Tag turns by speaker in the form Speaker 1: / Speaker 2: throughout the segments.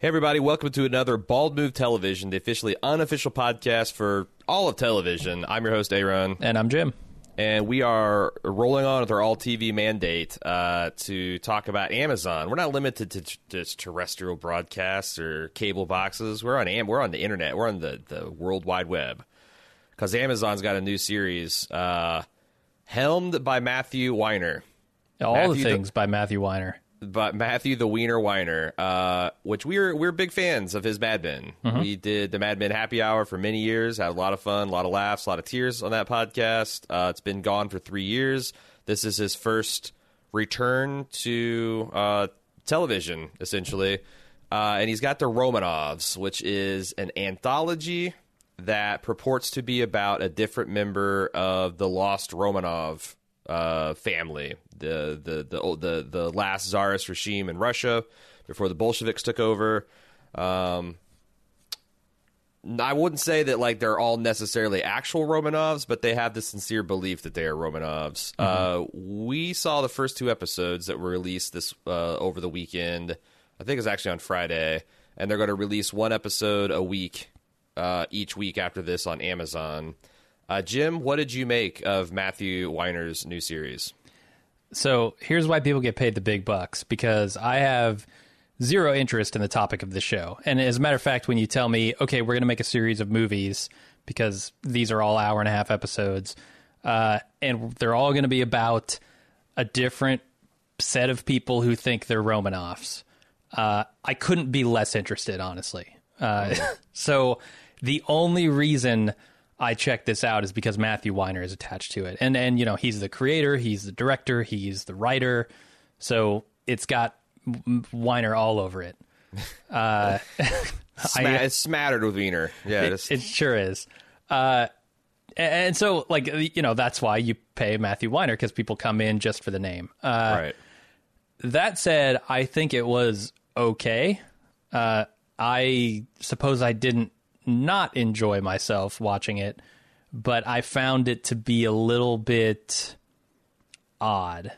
Speaker 1: Hey, everybody, welcome to another Bald Move Television, the officially unofficial podcast for all of television. I'm your host, Aaron.
Speaker 2: And I'm Jim.
Speaker 1: And we are rolling on with our all TV mandate uh, to talk about Amazon. We're not limited to just terrestrial broadcasts or cable boxes. We're on Am- we're on the internet. We're on the, the World Wide Web because Amazon's got a new series uh, helmed by Matthew Weiner.
Speaker 2: All
Speaker 1: Matthew
Speaker 2: the things by Matthew Weiner.
Speaker 1: But Matthew the Wiener Weiner, uh, which we're we're big fans of his Mad Men. We did the Mad Men Happy Hour for many years, had a lot of fun, a lot of laughs, a lot of tears on that podcast. Uh, it's been gone for three years. This is his first return to uh, television, essentially, uh, and he's got the Romanovs, which is an anthology that purports to be about a different member of the lost Romanov uh, family, the the the the the last czarist regime in Russia before the Bolsheviks took over. Um, I wouldn't say that like they're all necessarily actual Romanovs, but they have the sincere belief that they are Romanovs. Uh, we saw the first two episodes that were released this uh, over the weekend. I think it's actually on Friday, and they're going to release one episode a week uh, each week after this on Amazon. Uh, Jim, what did you make of Matthew Weiner's new series?
Speaker 2: So here's why people get paid the big bucks because I have zero interest in the topic of the show. And as a matter of fact, when you tell me, okay, we're going to make a series of movies because these are all hour and a half episodes, uh, and they're all going to be about a different set of people who think they're Romanovs, uh, I couldn't be less interested, honestly. Uh, so the only reason I checked this out is because Matthew Weiner is attached to it, and and you know he's the creator, he's the director, he's the writer, so it's got Weiner all over it. Uh,
Speaker 1: Sma- it's smattered with Wiener. Yeah,
Speaker 2: it, it sure is. Uh, and, and so, like you know, that's why you pay Matthew Weiner because people come in just for the name. Uh,
Speaker 1: right.
Speaker 2: that said, I think it was okay. Uh, I suppose I didn't not enjoy myself watching it, but I found it to be a little bit odd.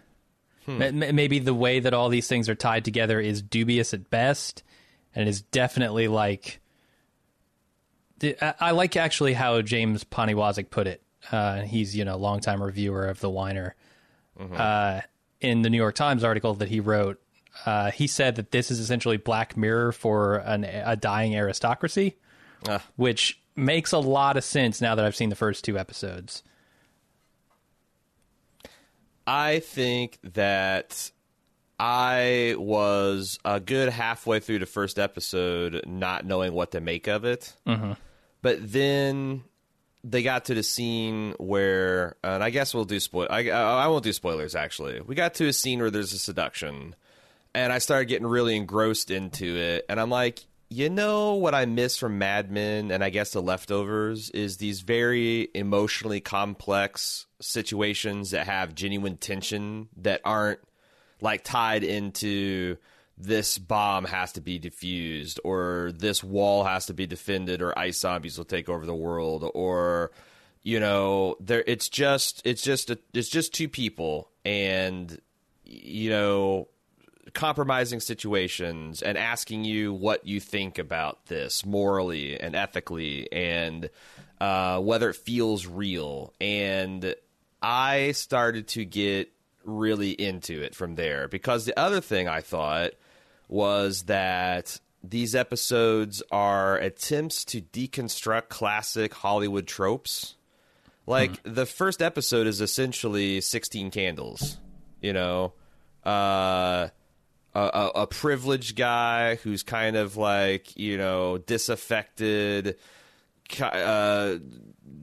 Speaker 2: M- m- Maybe the way that all these things are tied together is dubious at best, and is definitely like. I I like actually how James Poniewozik put it. Uh, he's you know longtime reviewer of the Weiner. Uh, in the New York Times article that he wrote, uh, he said that this is essentially Black Mirror for an, a dying aristocracy,
Speaker 1: Ah.
Speaker 2: which makes a lot of sense now that I've seen the first two episodes.
Speaker 1: I think that I was a good halfway through the first episode not knowing what to make of it. Mm-hmm. But then they got to the scene where, and I guess we'll do spoil. I, I won't do spoilers. Actually, we got to a scene where there's a seduction, and I started getting really engrossed into it. And I'm like, you know what I miss from Mad Men, and I guess the leftovers is these very emotionally complex situations that have genuine tension that aren't like tied into this bomb has to be defused or this wall has to be defended or ice zombies will take over the world or you know there it's just it's just a, it's just two people and you know compromising situations and asking you what you think about this morally and ethically and uh, whether it feels real. And i started to get really into it from there because the other thing I thought was that these episodes are attempts to deconstruct classic Hollywood tropes. Like the first episode is essentially 16 candles, you know, uh, a, a, privileged guy who's kind of like, you know, disaffected, uh,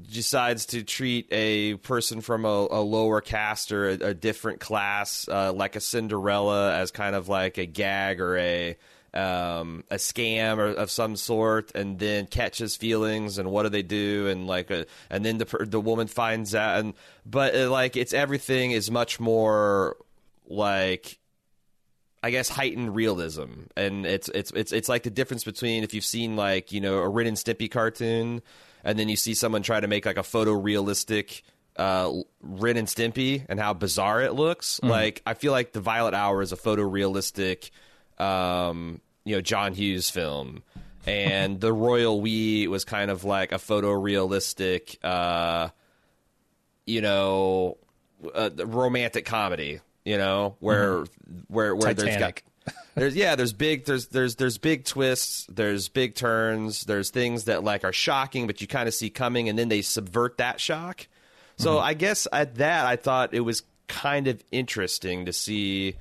Speaker 1: decides to treat a person from a, a lower caste or a, a different class, uh, like a Cinderella, as kind of like a gag or a um, a scam or of some sort, and then catches feelings, and what do they do? And like, a, and then the the woman finds out, and but uh, like it's everything is much more like I guess heightened realism, and it's it's it's it's like the difference between if you've seen like you know a Ren and Stimpy cartoon, and then you see someone try to make like a photorealistic uh, Ren and Stimpy and how bizarre it looks. Mm. Like I feel like the Violet Hour is a photorealistic, um, you know, John Hughes film, and the Royal We was kind of like a photorealistic, uh, you know, uh, romantic comedy you know, where mm-hmm. where where
Speaker 2: Titanic.
Speaker 1: there's got, there's yeah, there's big there's there's there's big twists, there's big turns, there's things that like are shocking, but you kind of see coming, and then they subvert that shock. So mm-hmm. I guess at that, I thought it was kind of interesting to see,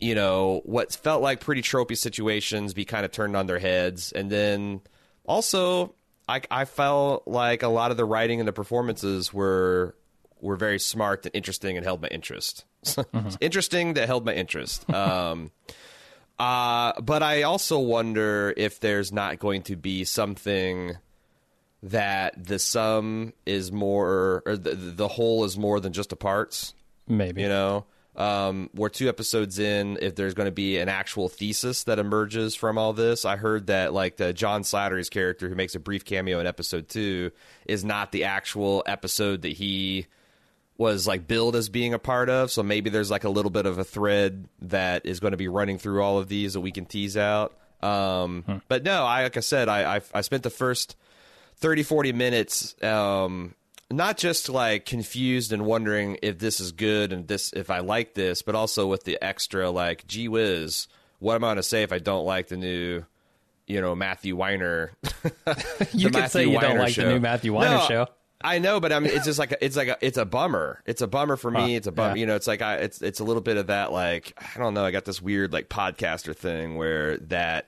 Speaker 1: you know, what felt like pretty tropey situations be kind of turned on their heads, and then also I I felt like a lot of the writing and the performances were were very smart and interesting and held my interest. mm-hmm. interesting that held my interest. Um, uh, but I also wonder if there's not going to be something that the sum is more, or the, the whole is more than just the parts.
Speaker 2: Maybe.
Speaker 1: You know? Um, we're two episodes in. If there's going to be an actual thesis that emerges from all this, I heard that like the John Slattery's character, who makes a brief cameo in episode two, is not the actual episode that he was like billed as being a part of. So maybe there's like a little bit of a thread that is going to be running through all of these that we can tease out. Um, hmm. But no, I like I said, I, I, I spent the first 30, 40 minutes um, not just like confused and wondering if this is good and this if I like this, but also with the extra like, gee whiz, what am I going to say if I don't like the new you know Matthew Weiner.
Speaker 2: you could say you Weiner don't like
Speaker 1: show.
Speaker 2: the new Matthew Weiner
Speaker 1: no,
Speaker 2: show.
Speaker 1: I know, but I mean, it's just like a, it's like a, it's a bummer. It's a bummer for me. Huh, it's a bummer. Yeah. You know, it's like I, it's it's a little bit of that. Like I don't know. I got this weird like podcaster thing where that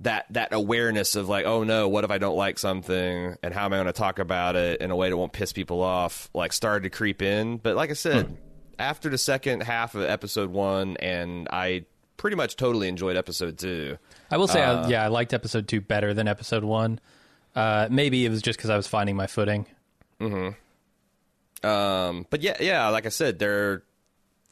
Speaker 1: that that awareness of like, oh no, what if I don't like something, and how am I going to talk about it in a way that won't piss people off? Like started to creep in. But like I said, hmm. after the second half of episode one, and I pretty much totally enjoyed episode two.
Speaker 2: I will say, uh, I, yeah, I liked episode two better than episode one. Uh, maybe it was just because I was finding my footing.
Speaker 1: Mm-hmm. Um, but yeah, yeah, like I said, they're.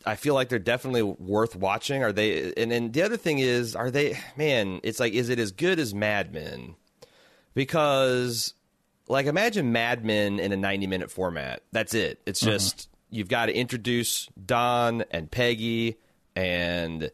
Speaker 1: I feel like they're definitely worth watching. Are they? And then the other thing is, are they? Man, it's like, is it as good as Mad Men? Because, like, imagine Mad Men in a ninety-minute format. That's it. It's mm-hmm. just mm-hmm. you've got to introduce Don and Peggy and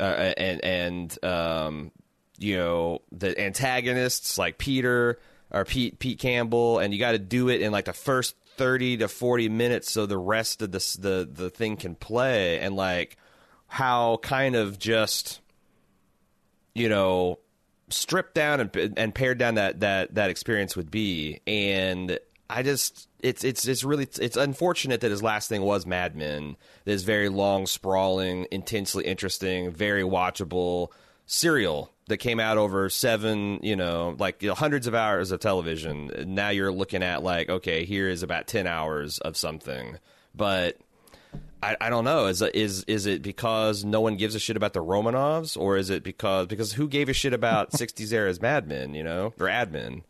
Speaker 1: uh, and and um, you know the antagonists like Peter or Pete Pete Campbell, and you got to do it in like the first thirty to forty minutes, so the rest of the the the thing can play, and like how kind of just you know stripped down and and pared down that that that experience would be, and I just it's it's it's really it's unfortunate that his last thing was Mad Men. This very long, sprawling, intensely interesting, very watchable serial that came out over seven, you know, like you know, hundreds of hours of television. Now you're looking at like, okay, here is about ten hours of something, but. I, I don't know. Is is is it because no one gives a shit about the Romanovs, or is it because because who gave a shit about '60s era's Mad Men, you know, or admin?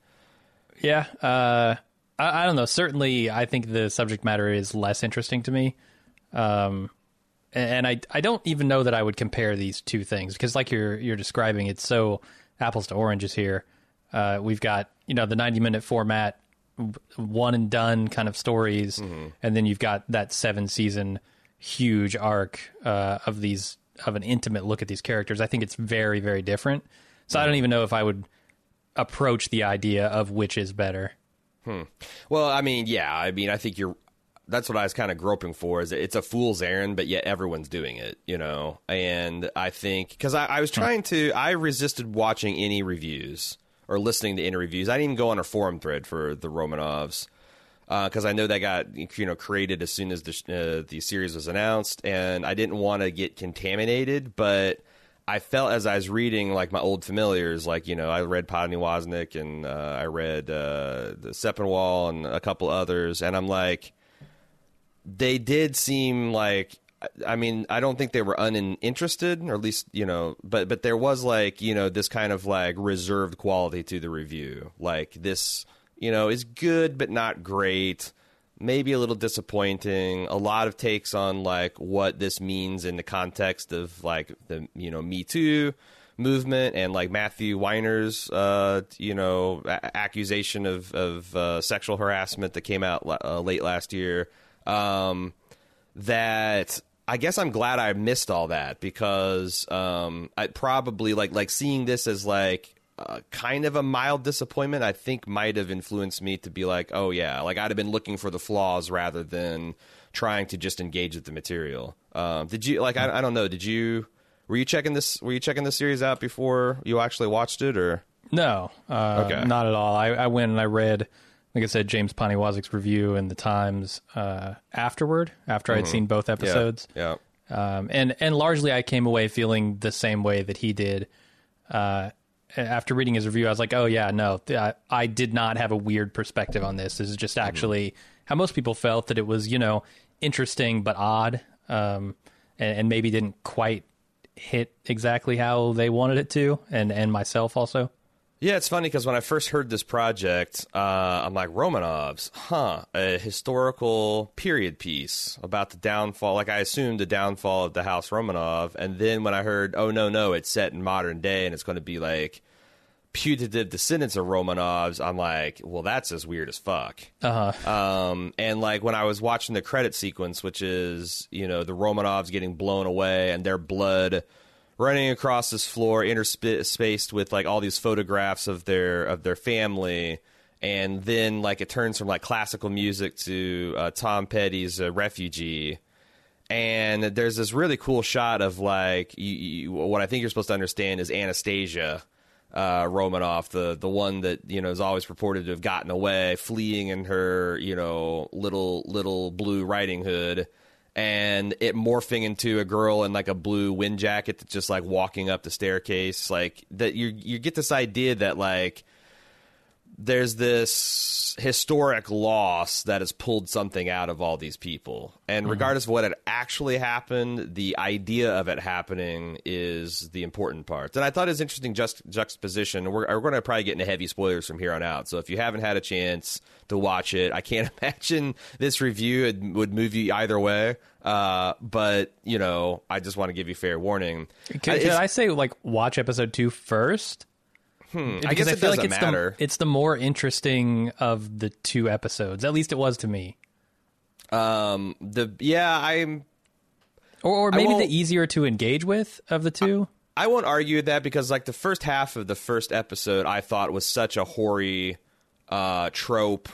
Speaker 2: Yeah, uh, I, I, don't know. Certainly, I think the subject matter is less interesting to me. Um, and I I don't even know that I would compare these two things because like you're you're describing it's so apples to oranges here. Uh, we've got you know the 90 minute format, one and done kind of stories, mm-hmm. and then you've got that seven season huge arc uh, of these of an intimate look at these characters. I think it's very very different. So mm-hmm. I don't even know if I would approach the idea of which is better.
Speaker 1: Hmm. Well, I mean, yeah, I mean, I think you're that's what I was kind of groping for. Is it's a fool's errand, but yet everyone's doing it, you know. And I think because I, I, was trying to, I resisted watching any reviews or listening to any reviews. I didn't even go on a forum thread for the Romanovs because uh, I know that got you know created as soon as the uh, the series was announced, and I didn't want to get contaminated, but. I felt as I was reading like my old familiars, like you know, I read Poniewozik and uh, I read uh, the Sepinwall and a couple others, and I'm like, they did seem like I mean, I don't think they were uninterested, or at least you know, but but there was like you know this kind of like reserved quality to the review. Like this, you know, is good but not great. Maybe a little disappointing. A lot of takes on like what this means in the context of like the you know Me Too movement and like Matthew Weiner's uh, you know a- accusation of of uh, sexual harassment that came out uh, late last year. Um, that I guess I'm glad I missed all that because um, I probably like like seeing this as like uh, kind of a mild disappointment. I think might have influenced me to be like, oh yeah, like I'd have been looking for the flaws rather than trying to just engage with the material. Um, did you like? I, I don't know. Did you were you checking this? Were you checking the series out before you actually watched it, or
Speaker 2: No, uh,
Speaker 1: Okay.
Speaker 2: not at all. I, I went and I read, like I said, James Poniewozik's review in the Times uh, afterward, after I'd seen both episodes.
Speaker 1: yeah?
Speaker 2: Um, and and largely, I came away feeling the same way that he did. Uh, after reading his review, I was like, "Oh yeah, no, I, I did not have a weird perspective on this. This is just actually how most people felt that it was, you know, interesting but odd, um, and, and maybe didn't quite hit exactly how they wanted it to, and and myself also.
Speaker 1: Yeah, it's funny because when I first heard this project, uh, I'm like Romanovs, huh? A historical period piece about the downfall. Like I assumed the downfall of the House Romanov, and then when I heard, oh no, no, it's set in modern day and it's going to be like putative descendants of Romanovs, I'm like, well, that's as weird as fuck.
Speaker 2: Uh huh.
Speaker 1: Um, and like when I was watching the credit sequence, which is you know the Romanovs getting blown away and their blood running across this floor, interspaced with like all these photographs of their of their family, and then like it turns from like classical music to uh, Tom Petty's uh, "Refugee." And there's this really cool shot of like you, you, what I think you're supposed to understand is Anastasia, uh, Romanov, the the one that you know is always purported to have gotten away, fleeing in her you know little little blue riding hood, and it morphing into a girl in like a blue wind jacket that's just like walking up the staircase, like that. You you get this idea that like there's this historic loss that has pulled something out of all these people. And regardless of what had actually happened, the idea of it happening is the important part. And I thought it was interesting just juxtaposition. We're, we're going to probably get into heavy spoilers from here on out. So if you haven't had a chance to watch it, I can't imagine this review would, would move you either way. Uh, but, you know, I just want to give you fair warning. Uh,
Speaker 2: could I say like watch episode two first? Hmm.
Speaker 1: I guess it doesn't
Speaker 2: it's
Speaker 1: matter.
Speaker 2: The, it's the more interesting of the two episodes. At least it was to me.
Speaker 1: Um, the yeah, I'm
Speaker 2: Or, or maybe the easier to engage with of the two.
Speaker 1: I won't argue that because like the first half of the first episode I thought was such a hoary uh trope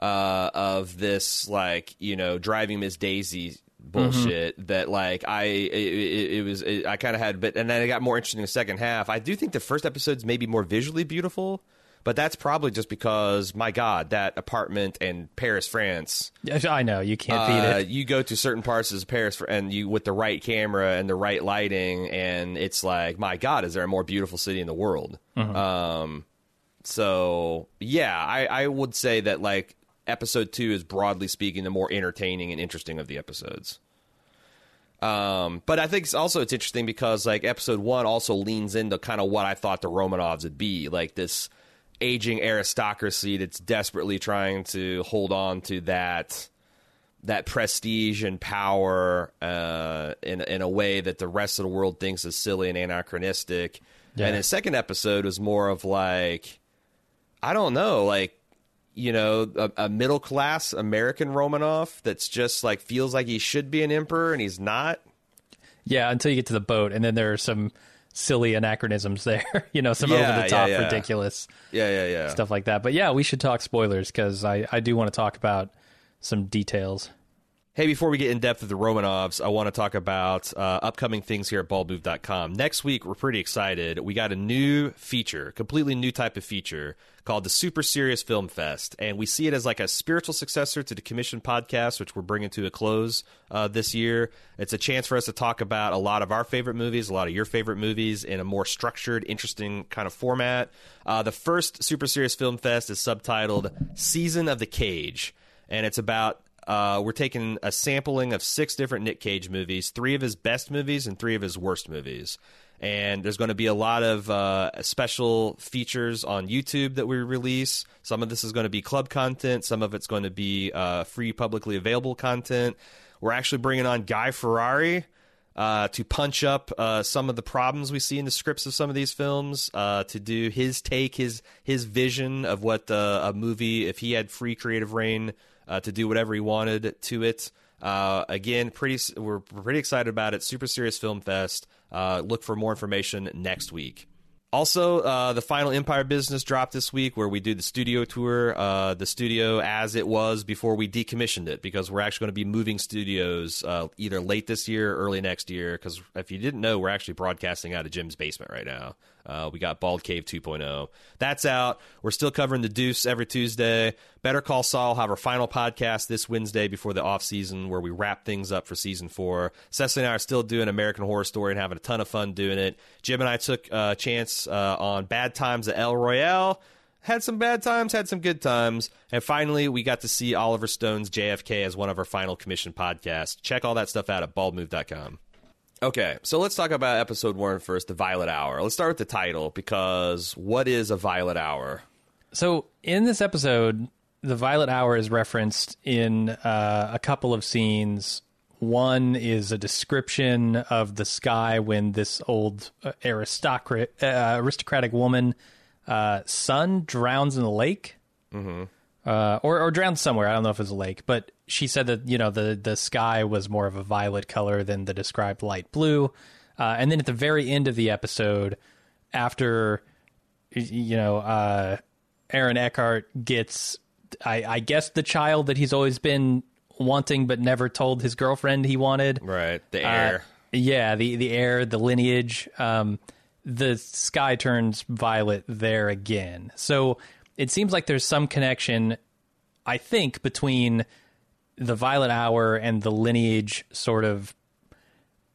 Speaker 1: uh of this like, you know, driving Miss Daisy bullshit that like I it, it, it was it, I kind of had but and then it got more interesting in the second half. I do think the first episode's maybe more visually beautiful, but that's probably just because my god, that apartment in Paris, France
Speaker 2: I know you can't
Speaker 1: uh,
Speaker 2: beat it.
Speaker 1: you go to certain parts of Paris for, and you with the right camera and the right lighting, and it's like, my God, is there a more beautiful city in the world?
Speaker 2: Mm-hmm.
Speaker 1: Um, so yeah, I, I would say that like episode two is broadly speaking the more entertaining and interesting of the episodes. Um, but I think it's also it's interesting because like episode one also leans into kind of what I thought the Romanovs would be, like this aging aristocracy that's desperately trying to hold on to that that prestige and power uh, in in a way that the rest of the world thinks is silly and anachronistic.
Speaker 2: Yeah.
Speaker 1: And the second episode was more of like, I don't know, like you know, a, a middle class American Romanov that's just like feels like he should be an emperor and he's not.
Speaker 2: Yeah, until you get to the boat, and then there are some silly anachronisms there. you know, some
Speaker 1: Yeah,
Speaker 2: over the top,
Speaker 1: yeah, yeah.
Speaker 2: ridiculous
Speaker 1: Yeah, yeah, yeah.
Speaker 2: stuff like that. But yeah, we should talk spoilers because I I do want to talk about some details.
Speaker 1: Hey, before we get in depth with the Romanovs, I want to talk about uh, upcoming things here at baldmove.com. Next week, we're pretty excited. We got a new feature, completely new type of feature called the Super Serious Film Fest. And we see it as like a spiritual successor to the Commission podcast, which we're bringing to a close uh, this year. It's a chance for us to talk about a lot of our favorite movies, a lot of your favorite movies in a more structured, interesting kind of format. Uh, the first Super Serious Film Fest is subtitled Season of the Cage. And it's about uh, we're taking a sampling of six different Nick Cage movies, three of his best movies and three of his worst movies. And there's going to be a lot of uh, special features on YouTube that we release. Some of this is going to be club content. Some of it's going to be uh, free, publicly available content. We're actually bringing on Guy Fieri uh, to punch up uh, some of the problems we see in the scripts of some of these films, uh, to do his take, his his vision of what uh, a movie, if he had free creative reign uh, to do whatever he wanted to it. Uh, again, pretty we're pretty excited about it. Super Serious Film Fest. look for more information next week. Also, uh, the final Empire Business dropped this week, where we do the studio tour, uh, the studio as it was before we decommissioned it, because we're actually going to be moving studios uh, either late this year, or early next year. Because if you didn't know, we're actually broadcasting out of Jim's basement right now. Uh, we got Bald Cave 2.0. That's out. We're still covering the Deuce every Tuesday. Better Call Saul have our final podcast this Wednesday before the off season, where we wrap things up for season four. Cecily and I are still doing American Horror Story and having a ton of fun doing it. Jim and I took a chance uh, on Bad Times at El Royale. Had some bad times, had some good times. And finally, we got to see Oliver Stone's JFK as one of our final commission podcasts. Check all that stuff out at baldmove.com. Okay, so let's talk about episode one first, the Violet Hour. Let's start with the title because what is a Violet Hour?
Speaker 2: So in this episode, the Violet Hour is referenced in uh, a couple of scenes. One is a description of the sky when this old uh, aristocrat, uh, aristocratic woman uh, son drowns in the lake. Mm-hmm uh, or, or drowned somewhere. I don't know if it was a lake, but she said that you know the the sky was more of a violet color than the described light blue. Uh, and then at the very end of the episode, after you know uh, Aaron Eckhart gets, I, I guess the child that he's always been wanting but never told his girlfriend he wanted.
Speaker 1: Right, the heir. Uh,
Speaker 2: yeah, the the heir, the lineage. Um, the sky turns violet there again. So it seems like there's some connection, I think, between the Violet Hour and the lineage sort of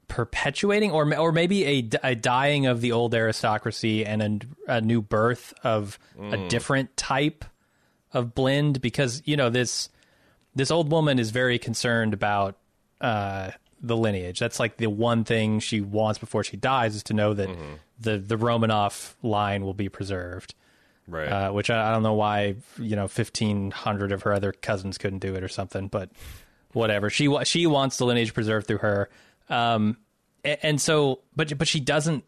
Speaker 2: perpetuating, or or maybe a, a dying of the old aristocracy and a, a new birth of mm. a different type of blend. Because you know this this old woman is very concerned about uh, the lineage. That's like the one thing she wants before she dies is to know that mm-hmm. the the Romanov line will be preserved
Speaker 1: right?
Speaker 2: Uh, which I, I, don't know why you know fifteen hundred of her other cousins couldn't do it or something, but whatever. She she wants the lineage preserved through her, um, and, and so but but she doesn't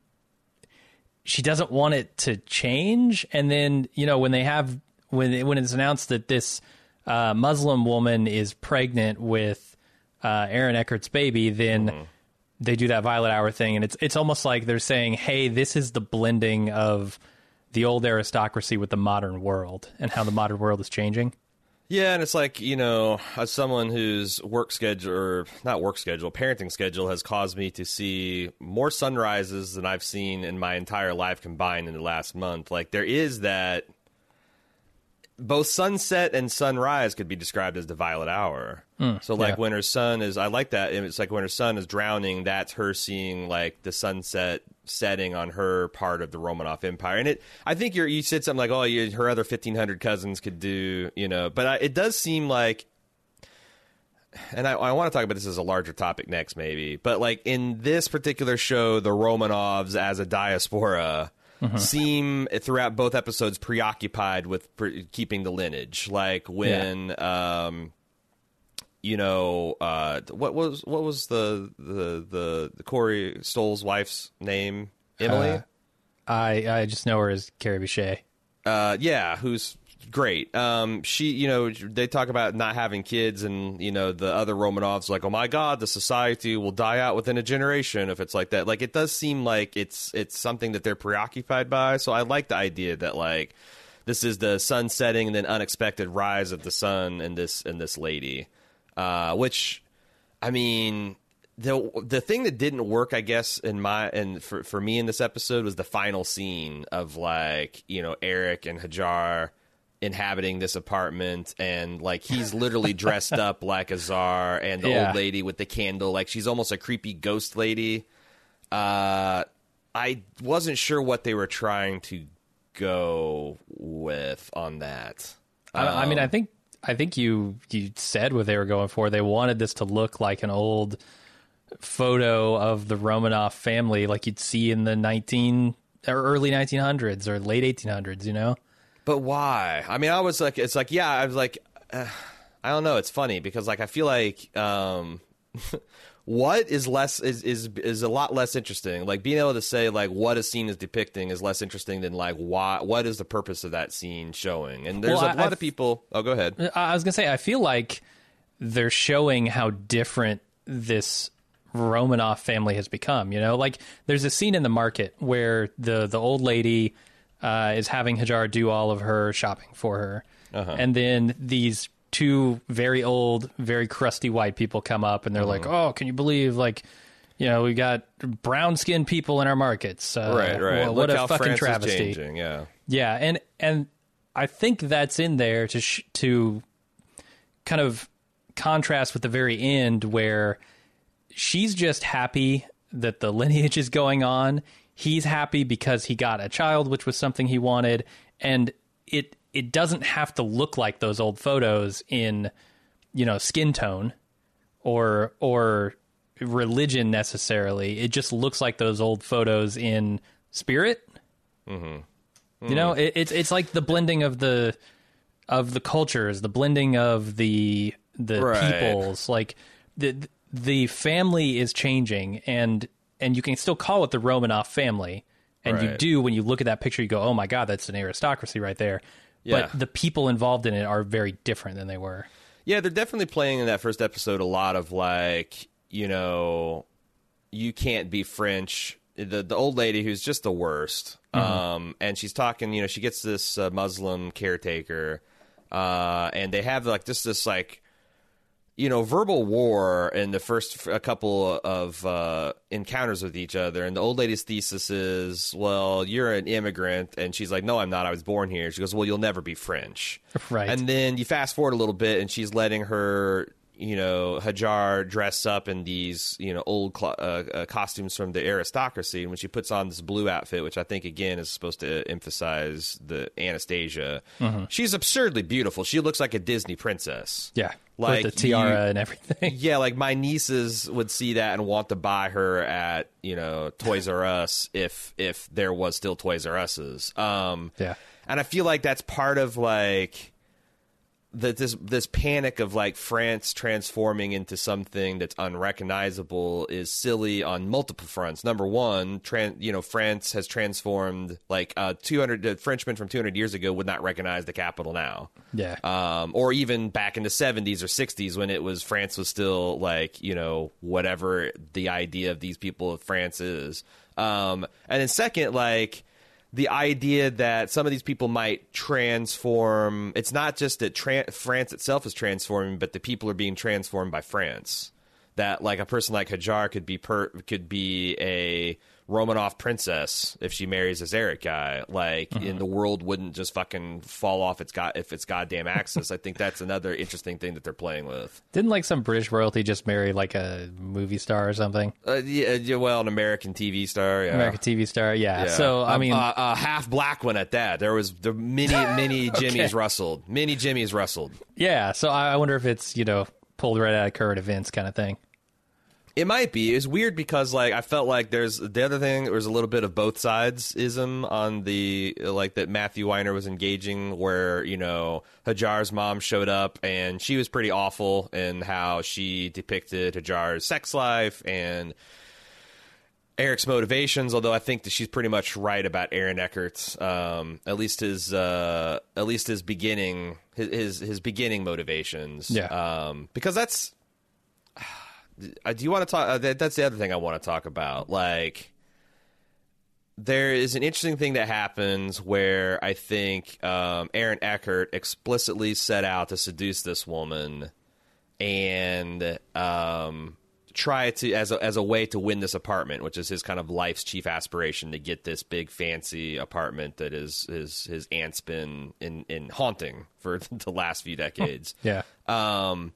Speaker 2: she doesn't want it to change. And then you know when they have when when it's announced that this uh, Muslim woman is pregnant with uh, Aaron Eckhart's baby, then. Mm-hmm. They do that Violet Hour thing, and it's it's almost like they're saying, "Hey, this is the blending of the old aristocracy with the modern world and how the modern world is changing.
Speaker 1: Yeah, and it's like, you know, as someone whose work schedule, or not work schedule, parenting schedule has caused me to see more sunrises than I've seen in my entire life combined in the last month. Like, there is that. Both sunset and sunrise could be described as the violet hour. Mm, so, like, yeah. when her son is, I like that. It's like when her son is drowning, that's her seeing, like, the sunset setting on her part of the Romanov Empire. And it, I think you you said something like, "Oh, you, her other fifteen hundred cousins could do," you know. But I, it does seem like, and I, I want to talk about this as a larger topic next, maybe. But like in this particular show, the Romanovs as a diaspora. Mm-hmm. seem throughout both episodes preoccupied with pre- keeping the lineage. Like when yeah. um, you know, uh, what was what was the the the, the Corey Stoll's wife's name? Emily. Uh,
Speaker 2: I I just know her as Kerry Bishé.
Speaker 1: Uh, yeah, who's great. Um, she, you know, they talk about not having kids, and you know, the other Romanovs like, oh my god, the society will die out within a generation if it's like that. Like, it does seem like it's it's something that they're preoccupied by. So I like the idea that like this is the sun setting and then unexpected rise of the sun and this and this lady uh, which I mean the the thing that didn't work, I guess, in my and for for me in this episode was the final scene of like you know Eric and Hajar inhabiting this apartment and like he's literally dressed up like a czar and the yeah. old lady with the candle like she's almost a creepy ghost lady uh i wasn't sure what they were trying to go with on that
Speaker 2: um, I, I mean i um, think I think you you said what they were going for. They wanted this to look like an old photo of the Romanov family, like you'd see in the nineteen or early nineteen hundreds or late eighteen hundreds. You know.
Speaker 1: But why? I mean, I was like, it's like, yeah, I was like, uh, I don't know. It's funny because like I feel like um, what is less is, is is a lot less interesting. Like being able to say like what a scene is depicting is less interesting than like why what is the purpose of that scene showing. And there's
Speaker 2: Well,
Speaker 1: a
Speaker 2: I-
Speaker 1: lot of people. Oh, go ahead.
Speaker 2: I was gonna say I feel like they're showing how different this Romanov family has become. You know, like there's a scene in the market where the the old lady uh, is having Hajar do all of her shopping for her, and then these two very old, very crusty white people come up and they're like, "Oh, can you believe like." You know, we got brown skinned people in our markets. Uh,
Speaker 1: right, right.
Speaker 2: well,
Speaker 1: Look
Speaker 2: what a fucking
Speaker 1: France
Speaker 2: travesty.
Speaker 1: Yeah.
Speaker 2: Yeah, and and I think that's in there to sh- to kind of contrast with the very end where she's just happy that the lineage is going on. He's happy because he got a child, which was something he wanted, and it it doesn't have to look like those old photos in you know skin tone or or religion necessarily. It just looks like those old photos in spirit. Mm-hmm. You know, it, it's it's like the blending of the of the cultures, the blending of the the
Speaker 1: Right.
Speaker 2: peoples. Like the the family is changing, and and you can still call it the Romanov family, and you do when you look at that picture, you go, "Oh my god, that's an aristocracy right there."
Speaker 1: Yeah.
Speaker 2: But the people involved in it are very different than they were.
Speaker 1: Yeah, they're definitely playing in that first episode a lot of like, you know, you can't be French. The the old lady who's just the worst. Um, and she's talking, you know, she gets this uh, Muslim caretaker, uh, and they have like just this like, you know, verbal war in the first a couple of uh, encounters with each other. And the old lady's thesis is, well, you're an immigrant, and she's like, no, I'm not. I was born here. She goes, well, you'll never be French.
Speaker 2: Right.
Speaker 1: And then you fast forward a little bit, and she's letting her, you know, Hajar dress up in these, you know, old cl- uh, uh, costumes from the aristocracy. And when she puts on this blue outfit, which I think again is supposed to emphasize the Anastasia,
Speaker 2: Mm-hmm.
Speaker 1: she's absurdly beautiful. She looks like a Disney princess.
Speaker 2: Yeah,
Speaker 1: Like
Speaker 2: with the tiara
Speaker 1: you-
Speaker 2: and everything.
Speaker 1: Yeah, like my nieces would see that and want to buy her at you know Toys R Us if if there was still Toys R Us's. Um,
Speaker 2: Yeah.
Speaker 1: and I feel like that's part of like that this this panic of like France transforming into something that's unrecognizable is silly on multiple fronts. Number one, tran- you know, France has transformed like uh, 200 the Frenchmen from 200 years ago would not recognize the capital now
Speaker 2: Yeah.
Speaker 1: um, or even back in the 70s or 60s when it was France was still like you know whatever the idea of these people of France is. Um, and then second, like the idea that some of these people might transform. It's not just that France itself is transforming, but the people are being transformed by France. That like a person like Hajar could be per could be a Romanov princess if she marries this Eric guy. Like, and the world wouldn't just fucking fall off its god if its goddamn axis. I think that's another interesting thing that they're playing with.
Speaker 2: Didn't like some British royalty just marry like a movie star or something?
Speaker 1: Uh, yeah, yeah, well, an American TV star, yeah.
Speaker 2: American TV star, yeah.
Speaker 1: Yeah.
Speaker 2: So I mean,
Speaker 1: a, a half black one at that. There was the mini mini Jimmy's rustled, mini Jimmy's rustled.
Speaker 2: yeah. So I I wonder if it's you know pulled right out of current events kind of thing.
Speaker 1: It might be. It's weird because like I felt like there's the other thing. There was a little bit of both sides ism on the like that Matthew Weiner was engaging, where you know Hajar's mom showed up and she was pretty awful in how she depicted Hajar's sex life and Eric's motivations. Although I think that she's pretty much right about Aaron Eckhart's, um, at least his uh, at least his beginning his his, his beginning motivations.
Speaker 2: Yeah.
Speaker 1: um, because that's do you want to talk? Uh, that, that's the other thing I want to talk about. Like, there is an interesting thing that happens where I think um, Aaron Eckhart explicitly set out to seduce this woman and um, try to as a, as a way to win this apartment, which is his kind of life's chief aspiration to get this big fancy apartment that is his his aunt's been in in haunting for the last few decades.
Speaker 2: Yeah.
Speaker 1: Um,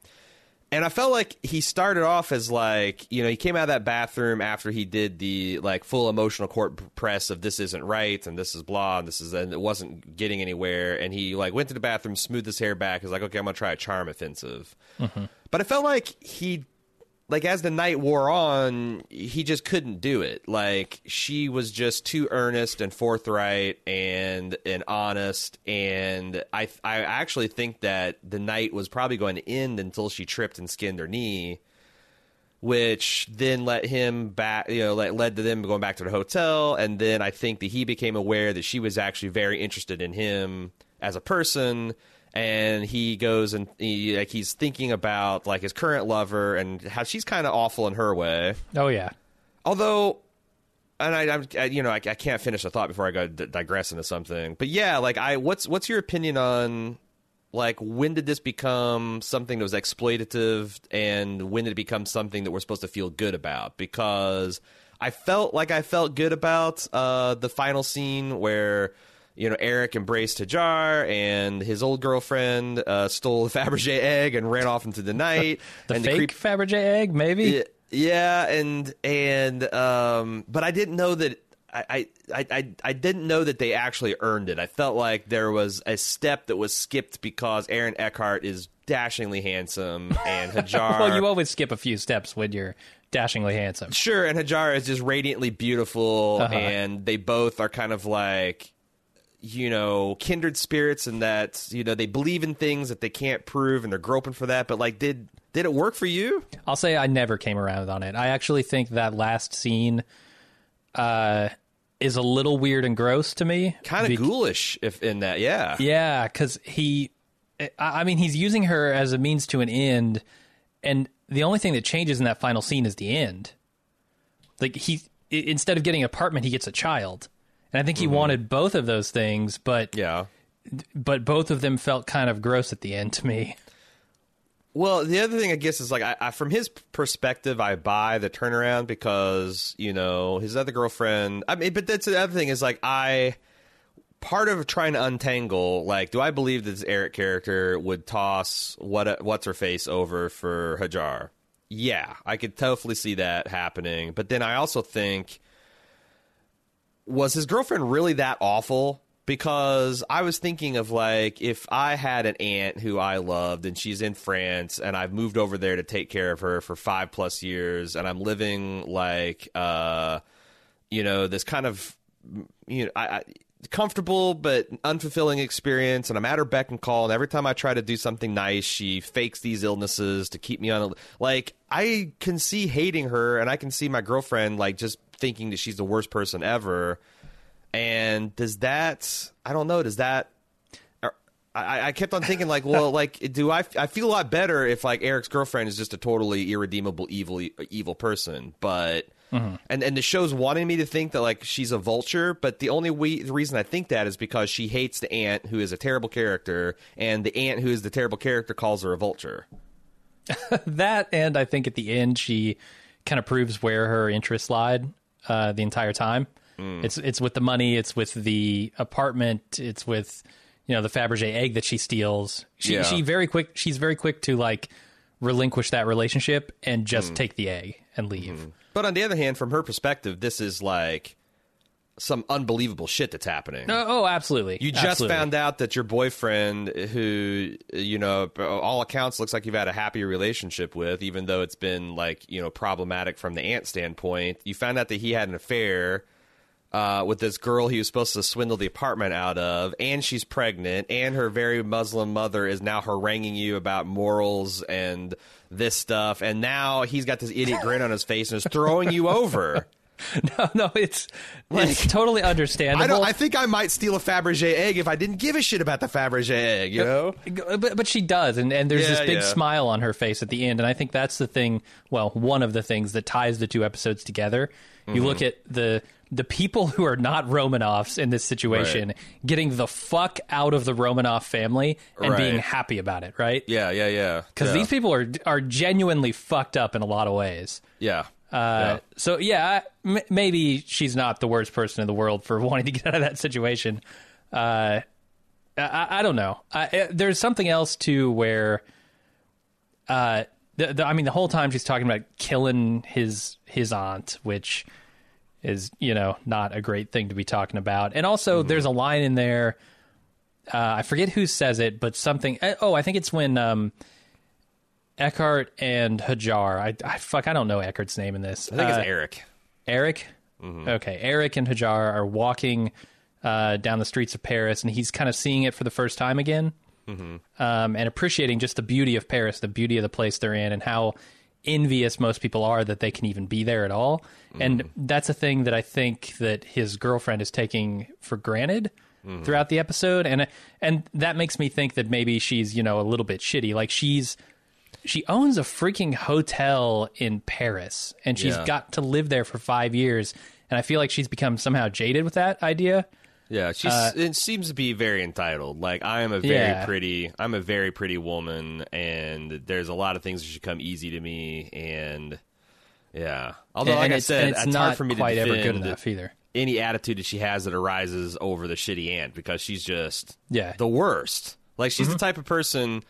Speaker 1: and I felt like he started off as like you know he came out of that bathroom after he did the like full emotional court press of this isn't right and this is blah and this is and it wasn't getting anywhere. And he like went to the bathroom smoothed his hair back. Is like okay I'm gonna try a charm offensive. Mm-hmm. but I felt like he like as the night wore on, he just couldn't do it. Like she was just too earnest and forthright and and honest. And I I actually think that the night was probably going to end until she tripped and skinned her knee, which then let him back. You know, like, led to them going back to the hotel. And then I think that he became aware that she was actually very interested in him as a person and he goes and he like he's thinking about like his current lover and how she's kind of awful in her way.
Speaker 2: Oh yeah.
Speaker 1: Although, and I, I'm I, you know I, I, can't finish the thought before I go d- digress into something. But yeah, like I what's what's your opinion on like when did this become something that was exploitative and when did it become something that we're supposed to feel good about? Because I felt like I felt good about uh, the final scene where you know, Eric embraced Hajar, and his old girlfriend uh, stole the Fabergé egg and ran off into the night.
Speaker 2: the
Speaker 1: and
Speaker 2: fake the creep- Fabergé egg, maybe.
Speaker 1: Yeah, and and um, but I didn't know that. I, I, I, I didn't know that they actually earned it. I felt like there was a step that was skipped because Aaron Eckhart is dashingly handsome and Hajar.
Speaker 2: well, you always skip a few steps when you're dashingly handsome.
Speaker 1: Sure, and Hajar is just radiantly beautiful, uh-huh. and they both are kind of like you know kindred spirits and that you know they believe in things that they can't prove and they're groping for that. But like did did it work for you?
Speaker 2: I'll say i never came around on it. I actually think that last scene uh is a little weird and gross to me.
Speaker 1: Kind of Be- ghoulish if in that yeah.
Speaker 2: Yeah because he i mean he's using her as a means to an end and the only thing that changes in that final scene is the end. Like he instead of getting an apartment he gets a child and I think he mm-hmm. wanted both of those things, but
Speaker 1: yeah,
Speaker 2: but both of them felt kind of gross at the end to me.
Speaker 1: Well, the other thing I guess is like I, I, from his perspective, I buy the turnaround because you know his other girlfriend. I mean, but that's the other thing is like I part of trying to untangle. Like, do I believe this Eric character would toss what what's her face over for Hajar? Yeah, I could totally see that happening. But then I also think was his girlfriend really that awful? Because I was thinking of like if I had an aunt who I loved and she's in France and I've moved over there to take care of her for five plus years and I'm living like uh you know this kind of you know I, I comfortable but unfulfilling experience and I'm at her beck and call and every time I try to do something nice she fakes these illnesses to keep me on a, like I can see hating her and I can see my girlfriend like just thinking that she's the worst person ever. And does that? I don't know. Does that? I, I kept on thinking like, well, like, do I? I feel a lot better if like Eric's girlfriend is just a totally irredeemable evil evil person, but. Mm-hmm. And and the show's wanting me to think that like she's a vulture, but the only we, the reason I think that is because she hates the aunt who is a terrible character, and the aunt who is the terrible character calls her a vulture.
Speaker 2: that and I think at the end she kind of proves where her interests lied uh, the entire time. Mm. It's it's with the money, it's with the apartment, it's with you know the Fabergé egg that she steals. She yeah. she very quick. She's very quick to like relinquish that relationship and just mm. take the egg and leave. Mm.
Speaker 1: But on the other hand, from her perspective, this is like some unbelievable shit that's happening.
Speaker 2: Oh, oh absolutely.
Speaker 1: You just
Speaker 2: absolutely.
Speaker 1: found out that your boyfriend, who you know, all accounts looks like you've had a happy relationship with, even though it's been like you know problematic from the aunt standpoint. You found out that he had an affair. Uh, with this girl he was supposed to swindle the apartment out of, and she's pregnant, and her very Muslim mother is now haranguing you about morals and this stuff, and now he's got this idiot grin on his face and is throwing you over.
Speaker 2: no, no, it's like, it's totally understandable.
Speaker 1: I, I, think I might steal a Fabergé egg if I didn't give a shit about the Fabergé egg. You know,
Speaker 2: but but she does, and and there's yeah, this big yeah. smile on her face at the end, and I think that's the thing. Well, one of the things that ties the two episodes together. You mm-hmm. look at the the people who are not Romanovs in this situation right. getting the fuck out of the Romanov family and right. being happy about it, right?
Speaker 1: Yeah, yeah, yeah.
Speaker 2: Because
Speaker 1: yeah.
Speaker 2: these people are are genuinely fucked up in a lot of ways.
Speaker 1: Yeah.
Speaker 2: Uh, yeah. So yeah, m- maybe she's not the worst person in the world for wanting to get out of that situation. Uh, I, I, don't know. I, there's something else too where uh, the, the, I mean, the whole time she's talking about killing his his aunt, which is you know not a great thing to be talking about. And also, mm-hmm. there's a line in there. Uh, I forget who says it, but something. Oh, I think it's when um, Eckhart and Hajar. I, I fuck. I don't know Eckhart's name in this.
Speaker 1: I think
Speaker 2: uh,
Speaker 1: it's Eric.
Speaker 2: Eric. Mm-hmm. Okay, Eric and Hajar are walking uh, down the streets of Paris, and he's kind of seeing it for the first time again, mm-hmm. um, and appreciating just the beauty of Paris, the beauty of the place they're in, and how envious most people are that they can even be there at all. Mm-hmm. And that's a thing that I think that his girlfriend is taking for granted mm-hmm. throughout the episode, and and that makes me think that maybe she's you know a little bit shitty, like she's. She owns a freaking hotel in Paris and she's yeah. got to live there for five years. And I feel like she's become somehow jaded with that idea.
Speaker 1: Yeah, she uh, it seems to be very entitled. Like I am a very yeah. pretty, I'm a very pretty woman, and there's a lot of things that should come easy to me. And yeah, although
Speaker 2: and,
Speaker 1: like
Speaker 2: and
Speaker 1: I said,
Speaker 2: it's,
Speaker 1: it's hard for me
Speaker 2: quite
Speaker 1: to
Speaker 2: ever good enough either.
Speaker 1: Any attitude that she has that arises over the shitty aunt because she's just
Speaker 2: yeah
Speaker 1: the worst. Like she's mm-hmm. the type of person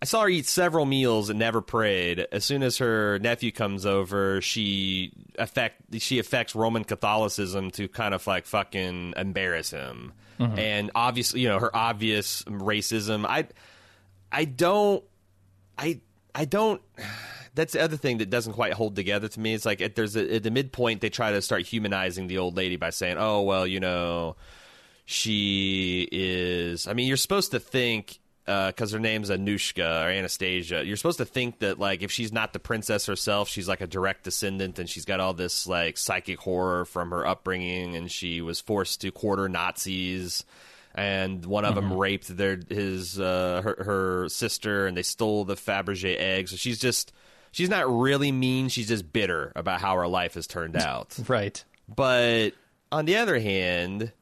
Speaker 1: I saw her eat several meals and never prayed. As soon as her nephew comes over, she affect she affects Roman Catholicism to kind of like fucking embarrass him. Mm-hmm. And obviously, you know, her obvious racism. I I don't I I don't that's the other thing that doesn't quite hold together to me. It's like at, there's a, at the midpoint they try to start humanizing the old lady by saying, "Oh, well, you know, she is." I mean, you're supposed to think because uh, her name's Anushka or Anastasia. You're supposed to think that like if she's not the princess herself, she's like a direct descendant, and she's got all this like psychic horror from her upbringing, and she was forced to quarter Nazis, and one of mm-hmm. them raped their his uh, her, her sister, and they stole the Fabergé eggs. So she's just she's not really mean. She's just bitter about how her life has turned out.
Speaker 2: right.
Speaker 1: But on the other hand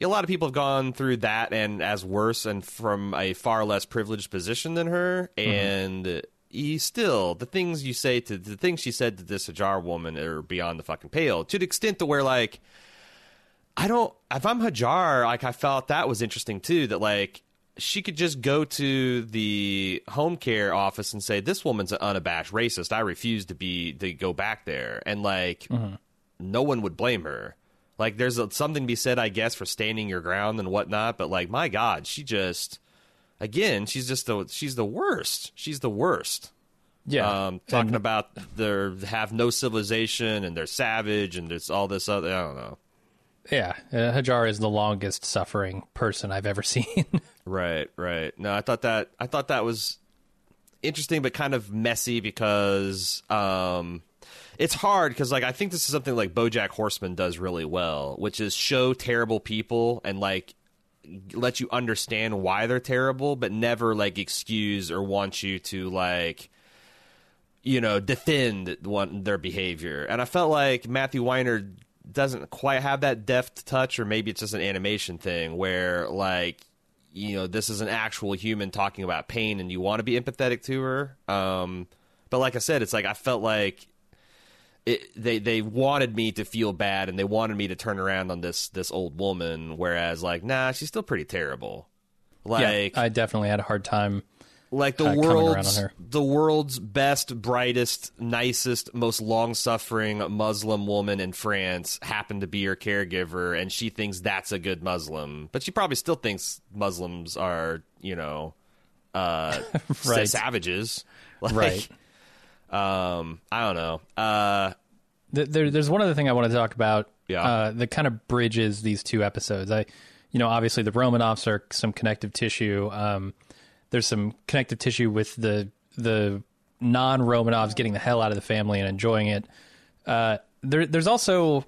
Speaker 1: a lot of people have gone through that and as worse and from a far less privileged position than her. Mm-hmm. and he still the things you say to the things she said to this Hajar woman are beyond the fucking pale. To the extent to where like I don't if I'm Hajar like I felt that was interesting too that like she could just go to the home care office and say this woman's an unabashed racist. I refuse to be to go back there. And like mm-hmm. no one would blame her like, there's a, something to be said, I guess, for standing your ground and whatnot. But like, my God, she just, again, she's just the she's the worst. She's the worst.
Speaker 2: Yeah,
Speaker 1: um, talking and, about they have no civilization and they're savage and it's all this other. I don't know.
Speaker 2: Yeah, uh, Hajar is the longest suffering person I've ever seen.
Speaker 1: right, right. No, I thought that I thought that was interesting, but kind of messy because um, it's hard because like I think this is something like BoJack Horseman does really well, which is show terrible people and like let you understand why they're terrible, but never like excuse or want you to like you know defend one their behavior. And I felt like Matthew Weiner doesn't quite have that deft touch, or maybe it's just an animation thing where like you know this is an actual human talking about pain, and you want to be empathetic to her. Um, but like I said, it's like I felt like it, they they wanted me to feel bad and they wanted me to turn around on this this old woman, whereas like nah, she's still pretty terrible. Like
Speaker 2: yeah, I definitely had a hard time.
Speaker 1: Like the uh, world's the world's best, brightest, nicest, most long suffering Muslim woman in France happened to be her caregiver, and she thinks that's a good Muslim, but she probably still thinks Muslims are you know uh, right. savages,
Speaker 2: like, right?
Speaker 1: Um, I don't know. Uh,
Speaker 2: there, there's one other thing I want to talk about.
Speaker 1: Yeah.
Speaker 2: Uh, that kind of bridges these two episodes. I, you know, obviously the Romanovs are some connective tissue. Um, there's some connective tissue with the the non Romanovs getting the hell out of the family and enjoying it. Uh, there, there's also